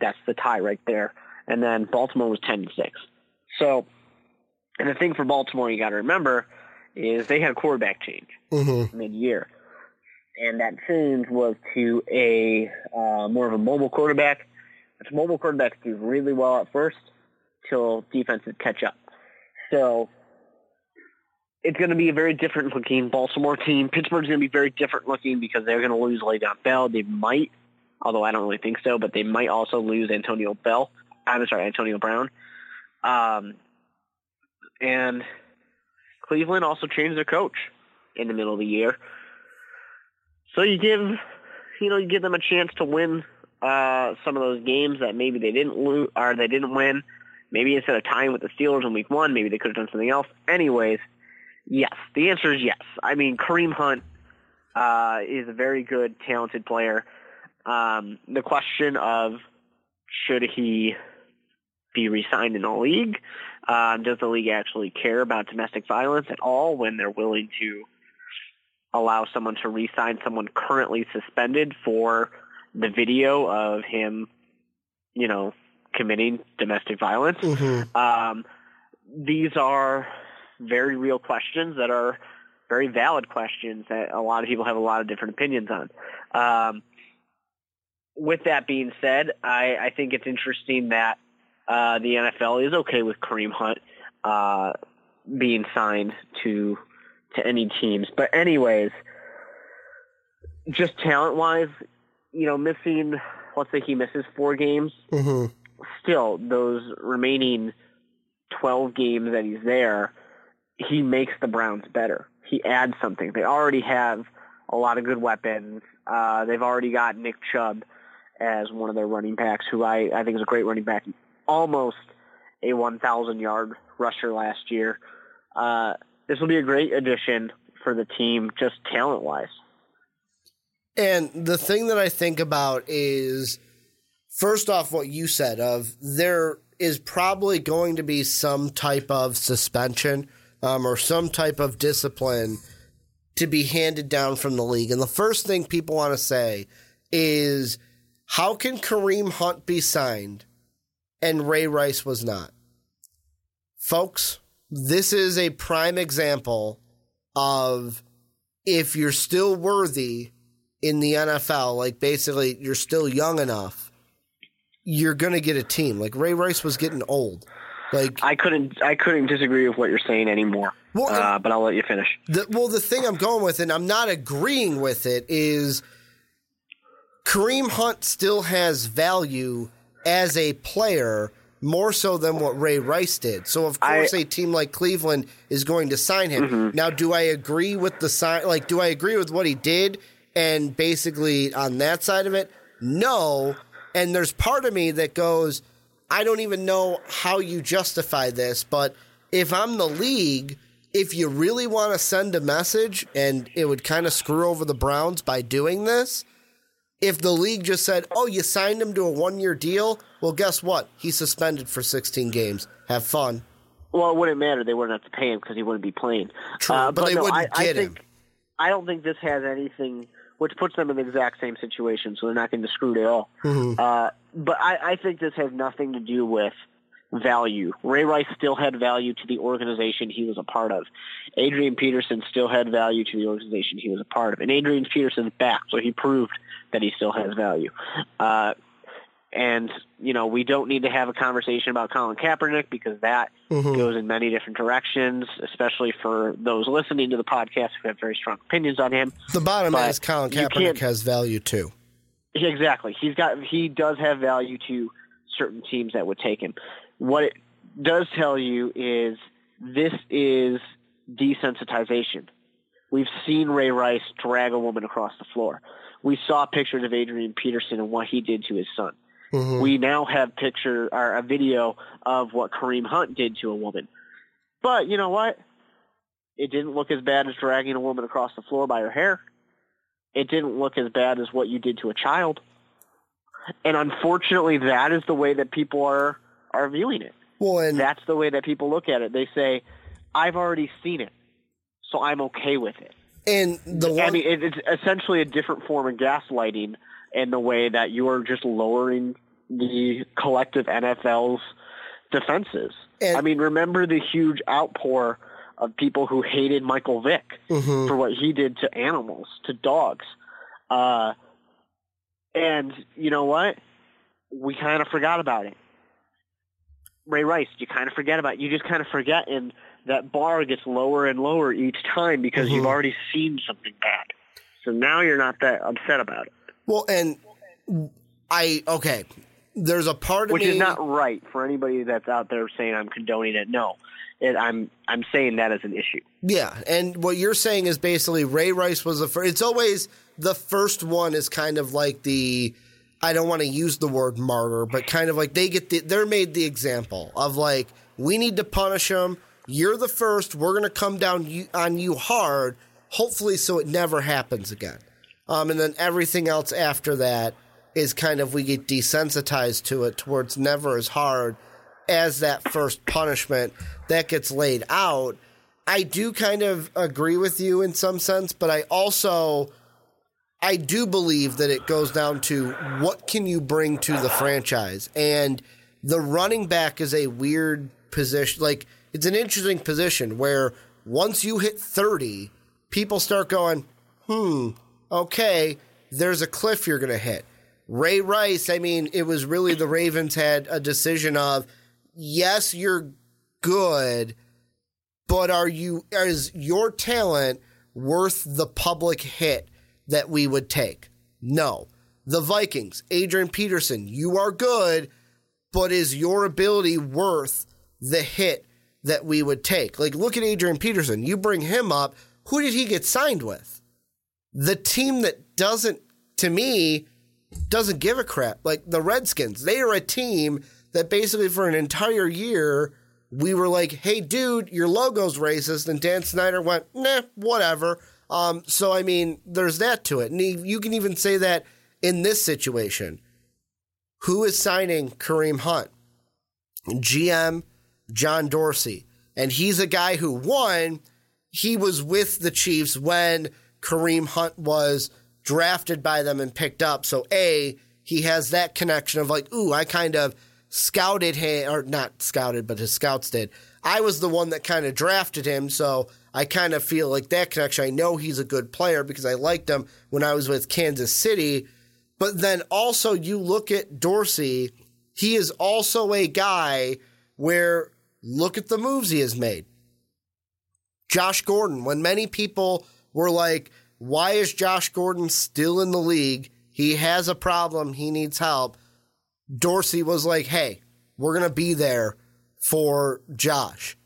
that's the tie right there. And then Baltimore was ten and six. So, and the thing for Baltimore you got to remember is they had a quarterback change Mm-hmm. mid-year, and that change was to a uh, more of a mobile quarterback. Which mobile quarterbacks do really well at first, till defenses catch up. So it's going to be a very different looking Baltimore team. Pittsburgh's going to be very different looking because they're going to lose Le'Veon Bell. They might, although I don't really think so, but they might also lose Antonio Bell. I'm sorry, Antonio Brown. Um, and Cleveland also changed their coach in the middle of the year. So you give, you know, you give them a chance to win uh, some of those games that maybe they didn't lose or they didn't win. Maybe instead of tying with the Steelers in Week One, maybe they could have done something else. Anyways, yes, the answer is yes. I mean, Kareem Hunt uh, is a very good, talented player. Um, the question of should he be re-signed in the league? Um, does the league actually care about domestic violence at all when they're willing to allow someone to re-sign someone currently suspended for the video of him, you know, committing domestic violence. Um, these are very real questions that are very valid questions that a lot of people have a lot of different opinions on. Um, with that being said, I, I think it's interesting that uh, the NFL is okay with Kareem Hunt uh, being signed to to any teams. But anyways, just talent wise, you know, missing let's say he misses four games, hmm still those remaining twelve games that he's there, he makes the Browns better. He adds something. They already have a lot of good weapons. Uh, they've already got Nick Chubb as one of their running backs, who I, I think is a great running back. Almost a 1,000 yard rusher last year. Uh, this will be a great addition for the team, just talent wise. And the thing that I think about is first off what you said of there is probably going to be some type of suspension um, or some type of discipline to be handed down from the league. And the first thing people want to say is how can Kareem Hunt be signed and Ray Rice was not? Folks, this is a prime example of if you're still worthy in the NFL, like basically you're still young enough, you're gonna get a team. Like Ray Rice was getting old. Like I couldn't I couldn't disagree with what you're saying anymore. Well, uh, but I'll let you finish. the well the thing I'm going with and I'm not agreeing with it is Kareem Hunt still has value as a player more so than what Ray Rice did. So of course I- a team like Cleveland is going to sign him. Now do I agree with the sign like do I agree with what he did and basically on that side of it? No. And there's part of me that goes I don't even know how you justify this, but if I'm the league, if you really want to send a message and it would kind of screw over the Browns by doing this, if the league just said, "Oh, you signed him to a one-year deal," well, guess what? He's suspended for 16 games. Have fun. Well, it wouldn't matter. They wouldn't have to pay him because he wouldn't be playing. True, Uh, but they no, wouldn't I, I get think, him. I don't think this has anything, which puts them in the exact same situation, so they're not going to screw at all. Mm-hmm. Uh, but I, I think this has nothing to do with value. Ray Rice still had value to the organization he was a part of. Adrian Peterson still had value to the organization he was a part of. And Adrian Peterson's back, so he proved that he still has value. Uh, and, you know, we don't need to have a conversation about Colin Kaepernick because that Mm-hmm. goes in many different directions, especially for those listening to the podcast who have very strong opinions on him. The bottom line is Colin Kaepernick has value too. Exactly. He's got he does have value to certain teams that would take him. What it does tell you is this is desensitization. We've seen Ray Rice drag a woman across the floor. We saw pictures of Adrian Peterson and what he did to his son. Mm-hmm. We now have picture or a video of what Kareem Hunt did to a woman. But you know what? It didn't look as bad as dragging a woman across the floor by her hair. It didn't look as bad as what you did to a child. And unfortunately, that is the way that people are are viewing it. Well, and That's the way that people look at it. They say, "I've already seen it, so I'm okay with it." and the one I mean, it, it's essentially a different form of gaslighting in the way that you are just lowering the collective NFL's defenses. And- I mean, remember the huge outpour of people who hated Michael Vick Mhm. for what he did to animals, to dogs. Uh, and you know what? We kind of forgot about it. Ray Rice, you kind of forget about it. You just kind of forget, and that bar gets lower and lower each time because you've Mhm. already seen something bad. So now you're not that upset about it, well, and I okay. There's a part of which me is not right for anybody that's out there saying I'm condoning it. No, it, I'm I'm saying that as an issue. Yeah, and what you're saying is basically Ray Rice was the first. It's always the first one is kind of like the. I don't want to use the word martyr, but kind of like they get the, they're made the example of like we need to punish them. You're the first. We're gonna come down you, on you hard, hopefully, so it never happens again. Um, and then everything else after that is kind of we get desensitized to it towards never as hard as that first punishment that gets laid out. I do kind of agree with you in some sense, but I also I do believe that it goes down to what can you bring to the franchise and the running back is a weird position. Like it's an interesting position where once you hit 30, people start going, hmm, okay, there's a cliff you're going to hit. Ray Rice, I mean, it was really the Ravens had a decision of, yes, you're good, but are you, is your talent worth the public hit that we would take? No. The Vikings, Adrian Peterson, you are good, but is your ability worth the hit that we would take? Like, look at Adrian Peterson. You bring him up. Who did he get signed with? The team that doesn't, to me, doesn't give a crap. Like the Redskins, they are a team that basically for an entire year, we were like, hey, dude, your logo's racist. And Dan Snyder went, nah, whatever. Um, so, I mean, there's that to it. And you can even say that in this situation. Who is signing Kareem Hunt? GM John Dorsey. And he's a guy who, won. he was with the Chiefs when Kareem Hunt was drafted by them and picked up. So, A, he has that connection of like, ooh, I kind of scouted him, or not scouted, but his scouts did. I was the one that kind of drafted him. So, I kind of feel like that connection. I know he's a good player because I liked him when I was with Kansas City. But then also, you look at Dorsey, he is also a guy where look at the moves he has made. Josh Gordon, when many people were like, why is Josh Gordon still in the league? He has a problem. He needs help. Dorsey was like, hey, we're going to be there for Josh.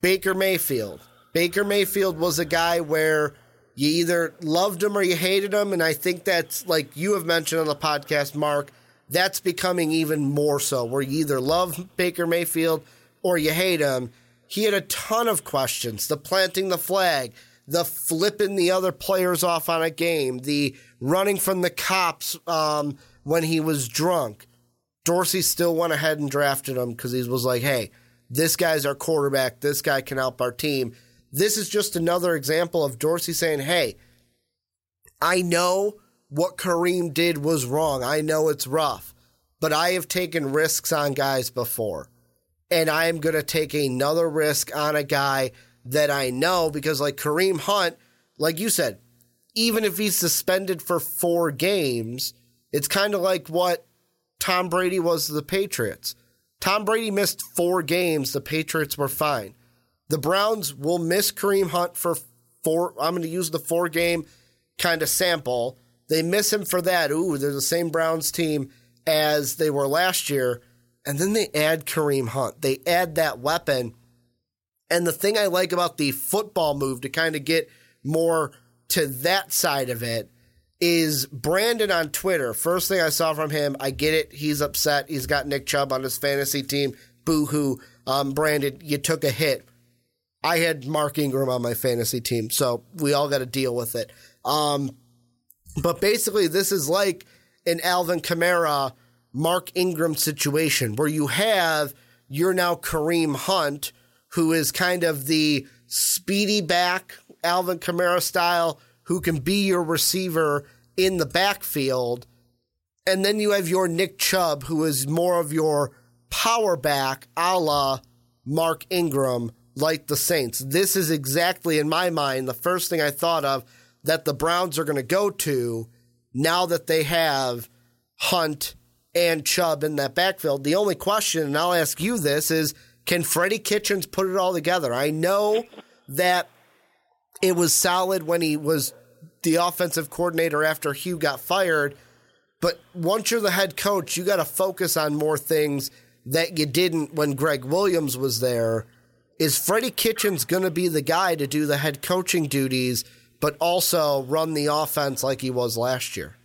Baker Mayfield. Baker Mayfield was a guy where you either loved him or you hated him. And I think that's like you have mentioned on the podcast, Mark, that's becoming even more so, where you either love Baker Mayfield or you hate him. He had a ton of questions. The planting the flag, the flipping the other players off on a game, the running from the cops um, when he was drunk. Dorsey still went ahead and drafted him because he was like, hey, this guy's our quarterback. This guy can help our team. This is just another example of Dorsey saying, hey, I know what Kareem did was wrong. I know it's rough, but I have taken risks on guys before. And I am going to take another risk on a guy that I know because, like Kareem Hunt, like you said, even if he's suspended for four games, it's kind of like what Tom Brady was to the Patriots. Tom Brady missed four games, the Patriots were fine. The Browns will miss Kareem Hunt for four. I'm going to use the four game kind of sample. They miss him for that. Ooh, they're the same Browns team as they were last year. And then they add Kareem Hunt. They add that weapon and the thing I like about the football move to kind of get more to that side of it is Brandon on Twitter. First thing I saw from him, I get it. He's upset. He's got Nick Chubb on his fantasy team. Boo hoo. Um, Brandon, you took a hit. I had Mark Ingram on my fantasy team, so we all got to deal with it. Um, but basically, this is like an Alvin Kamara, Mark Ingram situation where you have, you're now Kareem Hunt who is kind of the speedy back, Alvin Kamara style, who can be your receiver in the backfield. And then you have your Nick Chubb, who is more of your power back a la Mark Ingram, like the Saints. This is exactly, in my mind, the first thing I thought of that the Browns are going to go to now that they have Hunt and Chubb in that backfield. The only question, and I'll ask you this, is can Freddie Kitchens put it all together? I know that it was solid when he was the offensive coordinator after Hue got fired, but once you're the head coach, you got to focus on more things that you didn't when Gregg Williams was there. Is Freddie Kitchens going to be the guy to do the head coaching duties, but also run the offense like he was last year?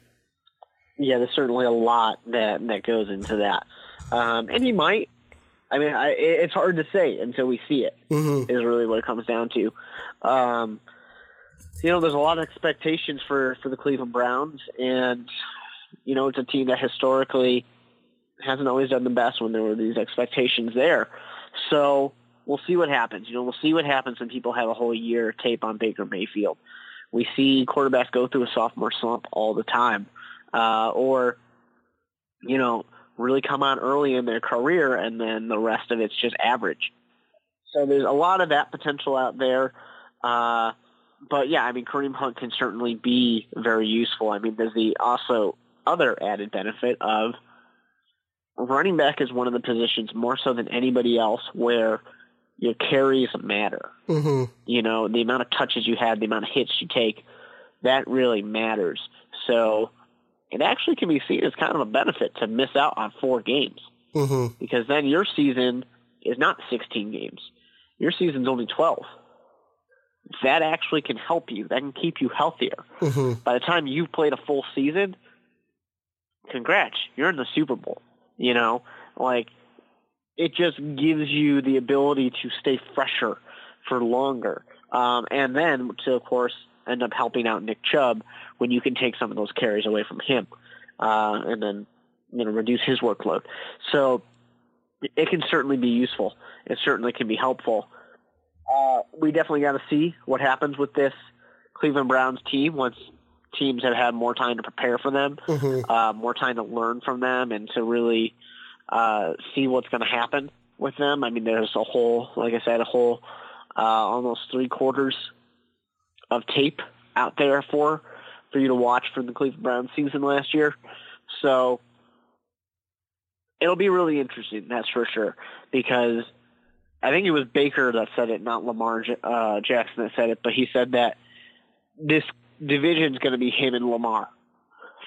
Yeah, there's certainly a lot that that goes into that, um, and he might. I mean, I, it's hard to say until we see it. Mm-hmm. Is really what it comes down to. Um, you know, there's a lot of expectations for for the Cleveland Browns, and you know, it's a team that historically hasn't always done the best when there were these expectations there. So we'll see what happens. You know, we'll see what happens when people have a whole year tape on Baker Mayfield. We see quarterbacks go through a sophomore slump all the time, uh, or you know, really come on early in their career, and then the rest of it's just average. So there's a lot of that potential out there. Uh, but yeah, I mean, Kareem Hunt can certainly be very useful. I mean, there's the also other added benefit of running back is one of the positions more so than anybody else where your carries matter. Mm-hmm. You know, the amount of touches you had, the amount of hits you take, that really matters. So it actually can be seen as kind of a benefit to miss out on four games Mm-hmm. because then your season is not 16 games. Your season's only 12. That actually can help you. That can keep you healthier. Mm-hmm. By the time you've played a full season, congrats, you're in the Super Bowl. You know, like it just gives you the ability to stay fresher for longer. Um, and then to, of course, end up helping out Nick Chubb when you can take some of those carries away from him, uh, and then you know reduce his workload. So it can certainly be useful. It certainly can be helpful. Uh, we definitely got to see what happens with this Cleveland Browns team once teams have had more time to prepare for them, Mm-hmm. uh, more time to learn from them, and to really uh, see what's going to happen with them. I mean, there's a whole, like I said, a whole uh, almost three quarters of tape out there for for you to watch from the Cleveland Browns season last year. So it'll be really interesting, that's for sure, because I think it was Baker that said it, not Lamar uh, Jackson that said it, but he said that this division is going to be him and Lamar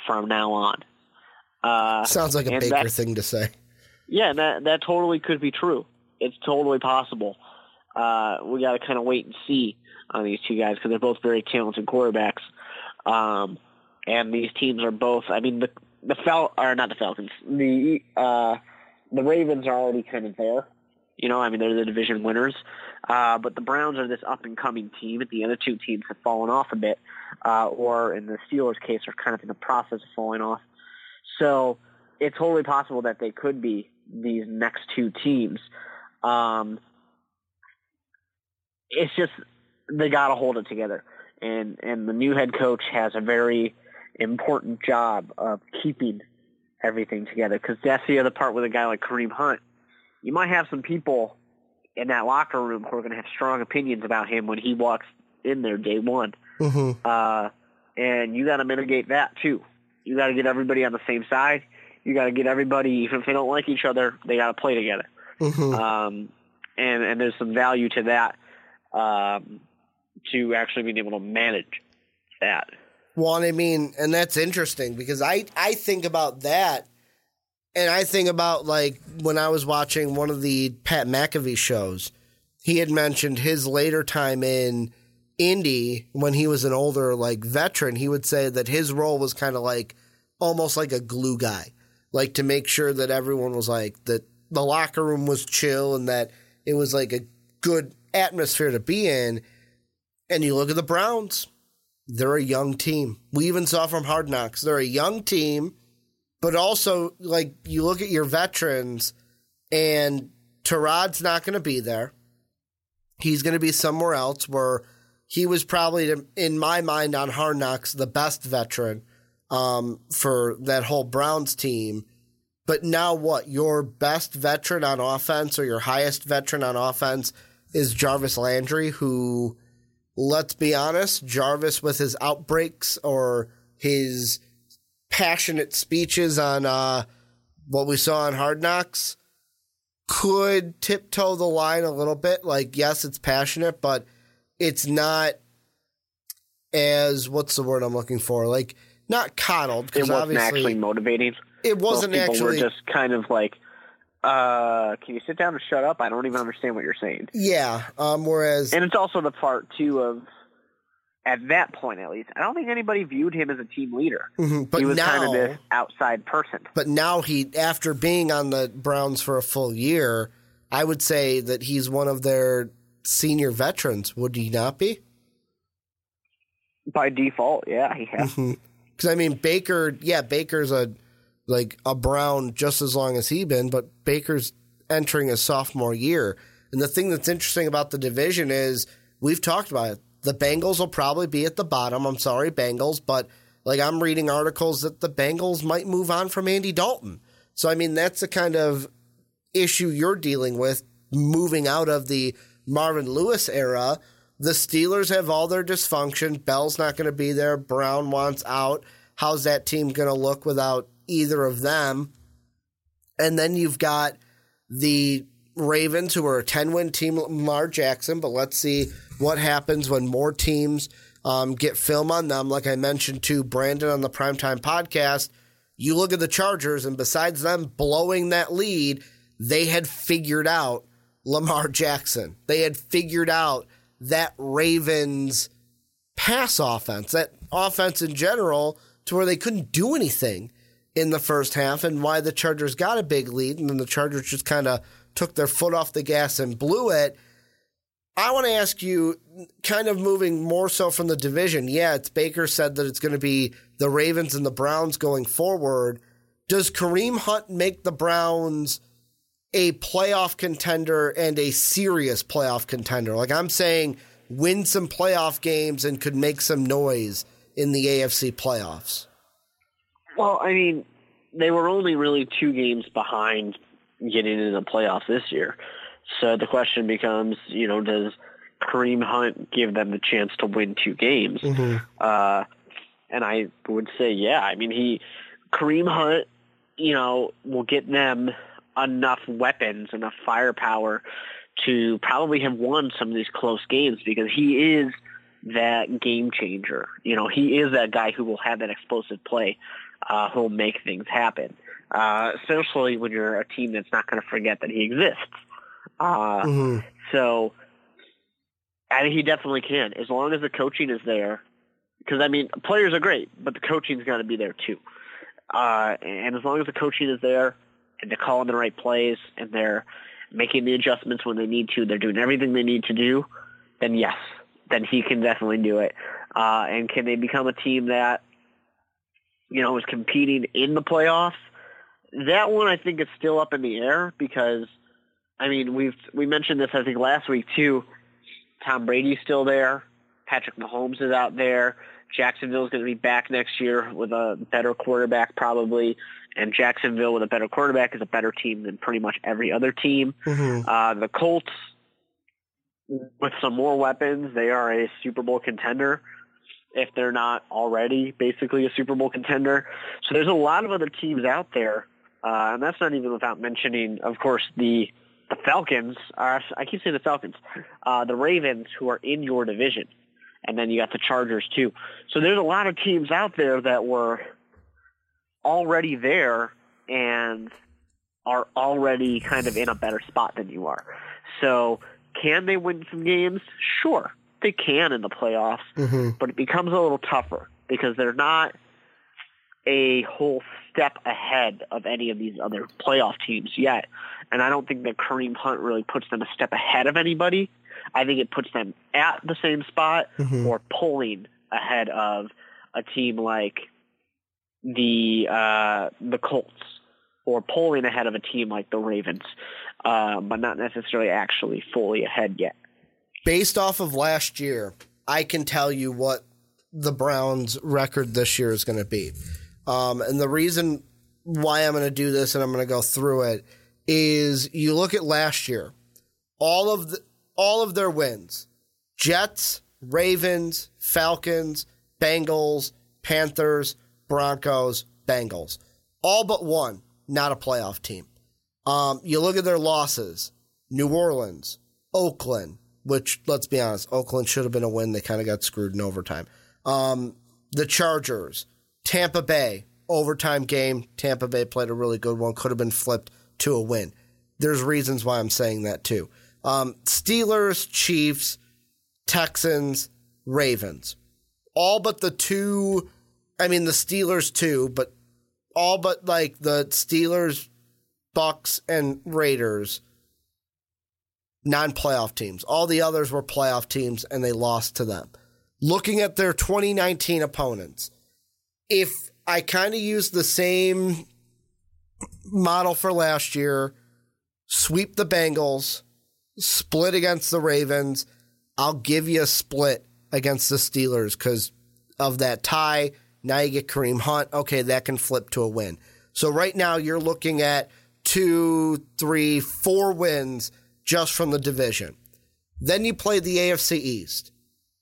from now on. Uh, Sounds like a Baker that- thing to say. yeah, that that totally could be true. It's totally possible. Uh, we got to kind of wait and see on these two guys because they're both very talented quarterbacks. Um, and these teams are both. I mean, the the Fal are not the Falcons. The uh, the Ravens are already kind of there. You know, I mean, they're the division winners. Uh, but the Browns are this up and coming team, the other two teams have fallen off a bit, uh, or in the Steelers' case, are kind of in the process of falling off. So it's totally possible that they could be these next two teams. Um, it's just they got to hold it together, and and the new head coach has a very important job of keeping everything together because that's the other part with a guy like Kareem Hunt. You might have some people in that locker room who are going to have strong opinions about him when he walks in there day one, Mm-hmm. uh, and you got to mitigate that too. You got to get everybody on the same side. You got to get everybody, even if they don't like each other, they got to play together. Mm-hmm. Um, and and there's some value to that um, to actually being able to manage that. Well, I mean, and that's interesting because I I think about that, and I think about like when I was watching one of the Pat McAfee shows, he had mentioned his later time in Indy when he was an older like veteran. He would say that his role was kind of like almost like a glue guy, like to make sure that everyone was like that the locker room was chill and that it was like a good atmosphere to be in. And you look at the Browns they're a young team. We even saw from Hard Knocks, they're a young team, but also like you look at your veterans, and Tyrod's not going to be there. He's going to be somewhere else where he was probably, in my mind, on Hard Knocks, the best veteran um, for that whole Browns team. But now what? Your best veteran on offense or your highest veteran on offense is Jarvis Landry, who let's be honest, Jarvis with his outbreaks or his passionate speeches on uh, what we saw on Hard Knocks could tiptoe the line a little bit. Like, yes, it's passionate, but it's not as what's the word I'm looking for? Like, not coddled It wasn't obviously actually motivating. it wasn't Most people actually. were just kind of like, uh, "Can you sit down and shut up? I don't even understand what you're saying." yeah. Um. Whereas And it's also the part too of, at that point at least, I don't think anybody viewed him as a team leader. mhm, but he was now, kind of this outside person. but now he after being on the Browns for a full year, I would say that he's one of their senior veterans. Would he not be? By default, yeah, he has. Because I mean, Baker, yeah, Baker's a like a Brown just as long as he been, but Baker's entering his sophomore year. And the thing that's interesting about the division is we've talked about it. The Bengals will probably be at the bottom. I'm sorry, Bengals, but like I'm reading articles that the Bengals might move on from Andy Dalton. So, I mean, that's the kind of issue you're dealing with moving out of the Marvin Lewis era. The Steelers have all their dysfunction. Bell's not going to be there. Brown wants out. How's that team going to look without either of them? And then you've got the Ravens, who are a 10 win team, Lamar Jackson, but let's see what happens when more teams um, get film on them. Like I mentioned to Brandon on the Primetime podcast, you look at the Chargers, and besides them blowing that lead, they had figured out Lamar Jackson. They had figured out that Ravens pass offense, that offense in general, to where they couldn't do anything in the first half, and why the Chargers got a big lead, and then the Chargers just kind of took their foot off the gas and blew it. I want to ask you, kind of moving more so from the division. Yeah, it's Baker said that it's going to be the Ravens and the Browns going forward. Does Kareem Hunt make the Browns a playoff contender and a serious playoff contender? Like I'm saying, win some playoff games and could make some noise in the AFC playoffs. Well, I mean, they were only really two games behind getting into the playoffs this year. So the question becomes, you know, does Kareem Hunt give them the chance to win two games? Mm-hmm. Uh, and I would say, yeah. I mean, he Kareem Hunt, you know, will get them enough weapons, enough firepower to probably have won some of these close games because he is that game changer. You know, he is that guy who will have that explosive play, uh, who'll make things happen. Uh, especially when you're a team that's not going to forget that he exists. Uh, mm-hmm. So, I mean, he definitely can, as long as the coaching is there. Because I mean, players are great, but the coaching's got to be there too. Uh, and as long as the coaching is there, and they're calling the right plays, and they're making the adjustments when they need to, they're doing everything they need to do, then yes, then he can definitely do it. Uh, and can they become a team that, you know, is competing in the playoffs? That one I think is still up in the air because I mean, we've we mentioned this I think last week too. Tom Brady's still there. Patrick Mahomes is out there. Jacksonville is going to be back next year with a better quarterback probably, and Jacksonville with a better quarterback is a better team than pretty much every other team. Mm-hmm. Uh, the Colts with some more weapons, they are a Super Bowl contender if they're not already basically a Super Bowl contender. So there's a lot of other teams out there, uh, and that's not even without mentioning, of course, the the Falcons are, I keep saying the Falcons, uh, the Ravens who are in your division. And then you got the Chargers too. So there's a lot of teams out there that were already there and are already kind of in a better spot than you are. So can they win some games? Sure, they can in the playoffs, mm-hmm. but it becomes a little tougher because they're not a whole step ahead of any of these other playoff teams yet. And I don't think that Kareem Hunt really puts them a step ahead of anybody. I think it puts them at the same spot mm-hmm. or pulling ahead of a team like the uh, the Colts or pulling ahead of a team like the Ravens, uh, but not necessarily actually fully ahead yet. Based off of last year, I can tell you what the Browns' record this year is going to be. Um, and the reason why I'm going to do this and I'm going to go through it is you look at last year, all of the all of their wins, Jets, Ravens, Falcons, Bengals, Panthers, Broncos, Bengals, all but one, not a playoff team. Um, you look at their losses, New Orleans, Oakland, which let's be honest, Oakland should have been a win. They kind of got screwed in overtime. Um, the Chargers, Tampa Bay, overtime game. Tampa Bay played a really good one. Could have been flipped to a win. There's reasons why I'm saying that too. Um, Steelers, Chiefs, Texans, Ravens. All but the two, I mean, the Steelers too, but all but like the Steelers, Bucs, and Raiders, non playoff teams. All the others were playoff teams and they lost to them. Looking at their 2019 opponents, if I kind of use the same model for last year, sweep the Bengals, split against the Ravens, I'll give you a split against the Steelers because of that tie. Now you get Kareem Hunt. Okay, that can flip to a win. So right now you're looking at two, three, four wins just from the division. Then you play the AFC East.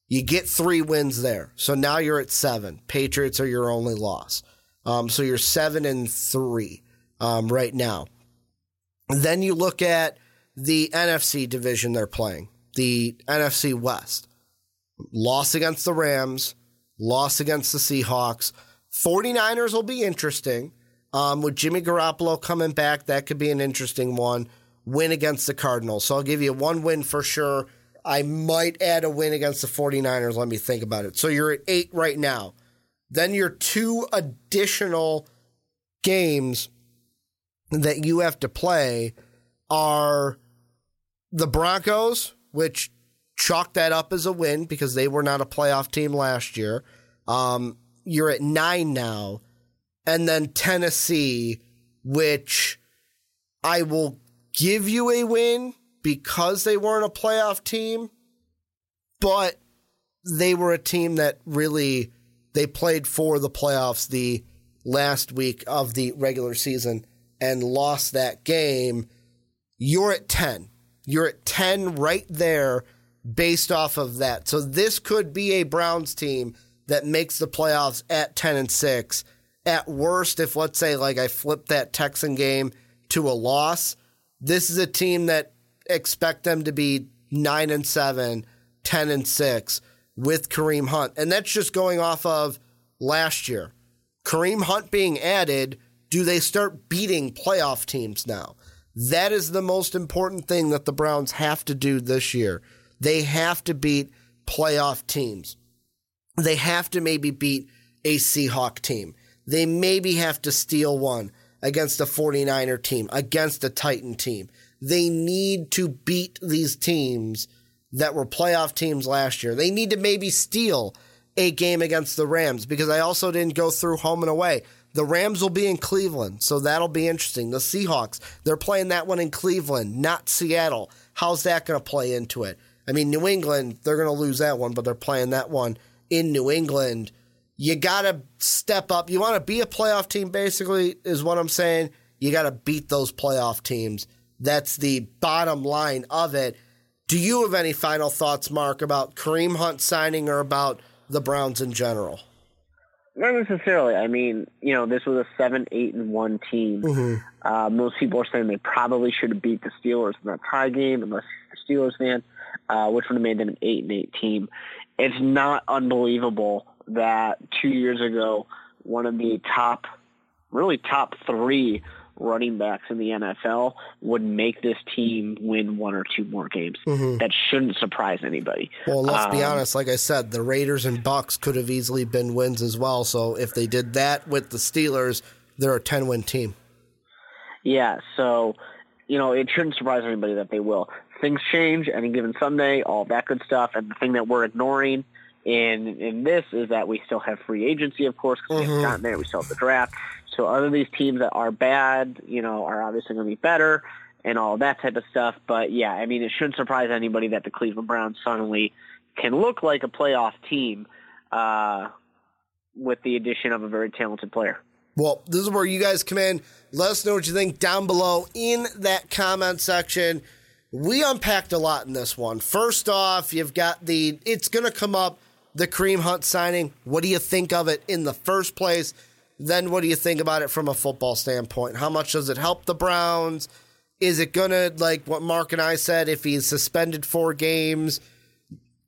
You get three wins there. So now you're at seven. Patriots are your only loss. Um, so you're seven and three um, right now. then you look at the NFC division they're playing, the NFC West. Loss against the Rams, loss against the Seahawks. 49ers will be interesting. Um, with Jimmy Garoppolo coming back, that could be an interesting one. Win against the Cardinals. So I'll give you one win for sure. I might add a win against the 49ers. Let me think about it. So you're at eight right now. Then your two additional games that you have to play are the Broncos, which chalk that up as a win because they were not a playoff team last year. Um, you're at nine now. And then Tennessee, which I will give you a win because they weren't a playoff team, but they were a team that really they played for the playoffs the last week of the regular season and lost that game. You're at 10. You're at 10 right there based off of that. So this could be a Browns team that makes the playoffs at 10 and 6. At worst, if let's say like I flip that Texan game to a loss, this is a team that expect them to be 9 and 7, 10 and 6 with Kareem Hunt. And that's just going off of last year. Kareem Hunt being added, do they start beating playoff teams now? That is the most important thing that the Browns have to do this year. They have to beat playoff teams. They have to maybe beat a Seahawk team. They maybe have to steal one against a 49er team, against a Titan team. They need to beat these teams that were playoff teams last year. They need to maybe steal a game against the Rams because I also didn't go through home and away. The Rams will be in Cleveland, so that'll be interesting. The Seahawks, they're playing that one in Cleveland, not Seattle. How's that going to play into it? I mean, New England, they're going to lose that one, but they're playing that one in New England. You got to step up. You want to be a playoff team, basically, is what I'm saying. You got to beat those playoff teams. That's the bottom line of it. Do you have any final thoughts, Mark, about Kareem Hunt signing or about the Browns in general? Not necessarily. I mean, you know, this was a seven, eight, and one team. Mm-hmm. Uh, most people are saying they probably should have beat the Steelers in that tie game, unless you're a Steelers fan, uh, which would have made them an eight and eight team. It's not unbelievable that two years ago, one of the top, really top three running backs in the NFL would make this team win one or two more games. Mm-hmm. That shouldn't surprise anybody. Well, let's um, be honest. Like I said, the Raiders and Bucs could have easily been wins as well. So if they did that with the Steelers, they're a ten-win team. Yeah. So you know, it shouldn't surprise anybody that they will. Things change any given Sunday, all that good stuff. And the thing that we're ignoring in in this is that we still have free agency, of course, because mm-hmm. we haven't gotten there. We still have the draft. So other these teams that are bad, you know, are obviously going to be better and all that type of stuff. But yeah, I mean, it shouldn't surprise anybody that the Cleveland Browns suddenly can look like a playoff team uh, with the addition of a very talented player. Well, this is where you guys come in. Let us know what you think down below in that comment section. We unpacked a lot in this one. First off, you've got the, it's going to come up, the Kareem Hunt signing. What do you think of it in the first place? Then what do you think about it from a football standpoint? How much does it help the Browns? Is it to, like what Mark and I said, if he's suspended four games,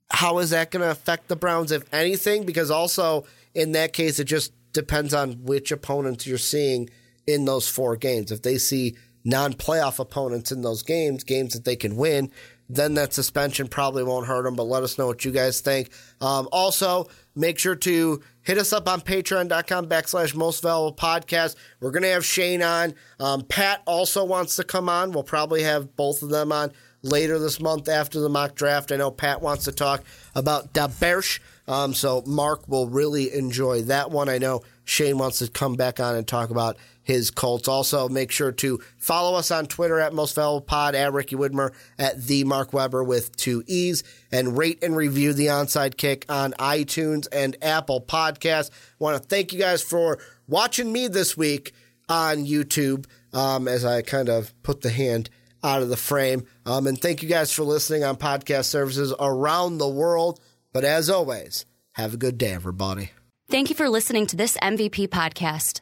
how is that to affect the Browns, if anything? Because also, in that case, it just depends on which opponents you're seeing in those four games. If they see non playoff opponents in those games, games that they can win, then that suspension probably won't hurt them. But let us know what you guys think. Um, also, make sure to hit us up on patreon.com backslash most valuable podcast. We're going to have Shane on. Um, Pat also wants to come on. We'll probably have both of them on later this month after the mock draft. I know Pat wants to talk about Da Bersh. Um, so Mark will really enjoy that one. I know Shane wants to come back on and talk about his Colts. Also, make sure to follow us on Twitter at Most Valuable Pod, at Ricky Widmer, at the Mark Weber with two E's, and rate and review the onside kick on iTunes and Apple Podcasts. Want to thank you guys for watching me this week on YouTube um, as I kind of put the hand out of the frame. Um, and thank you guys for listening on podcast services around the world. But as always, have a good day, everybody. Thank you for listening to this MVP podcast.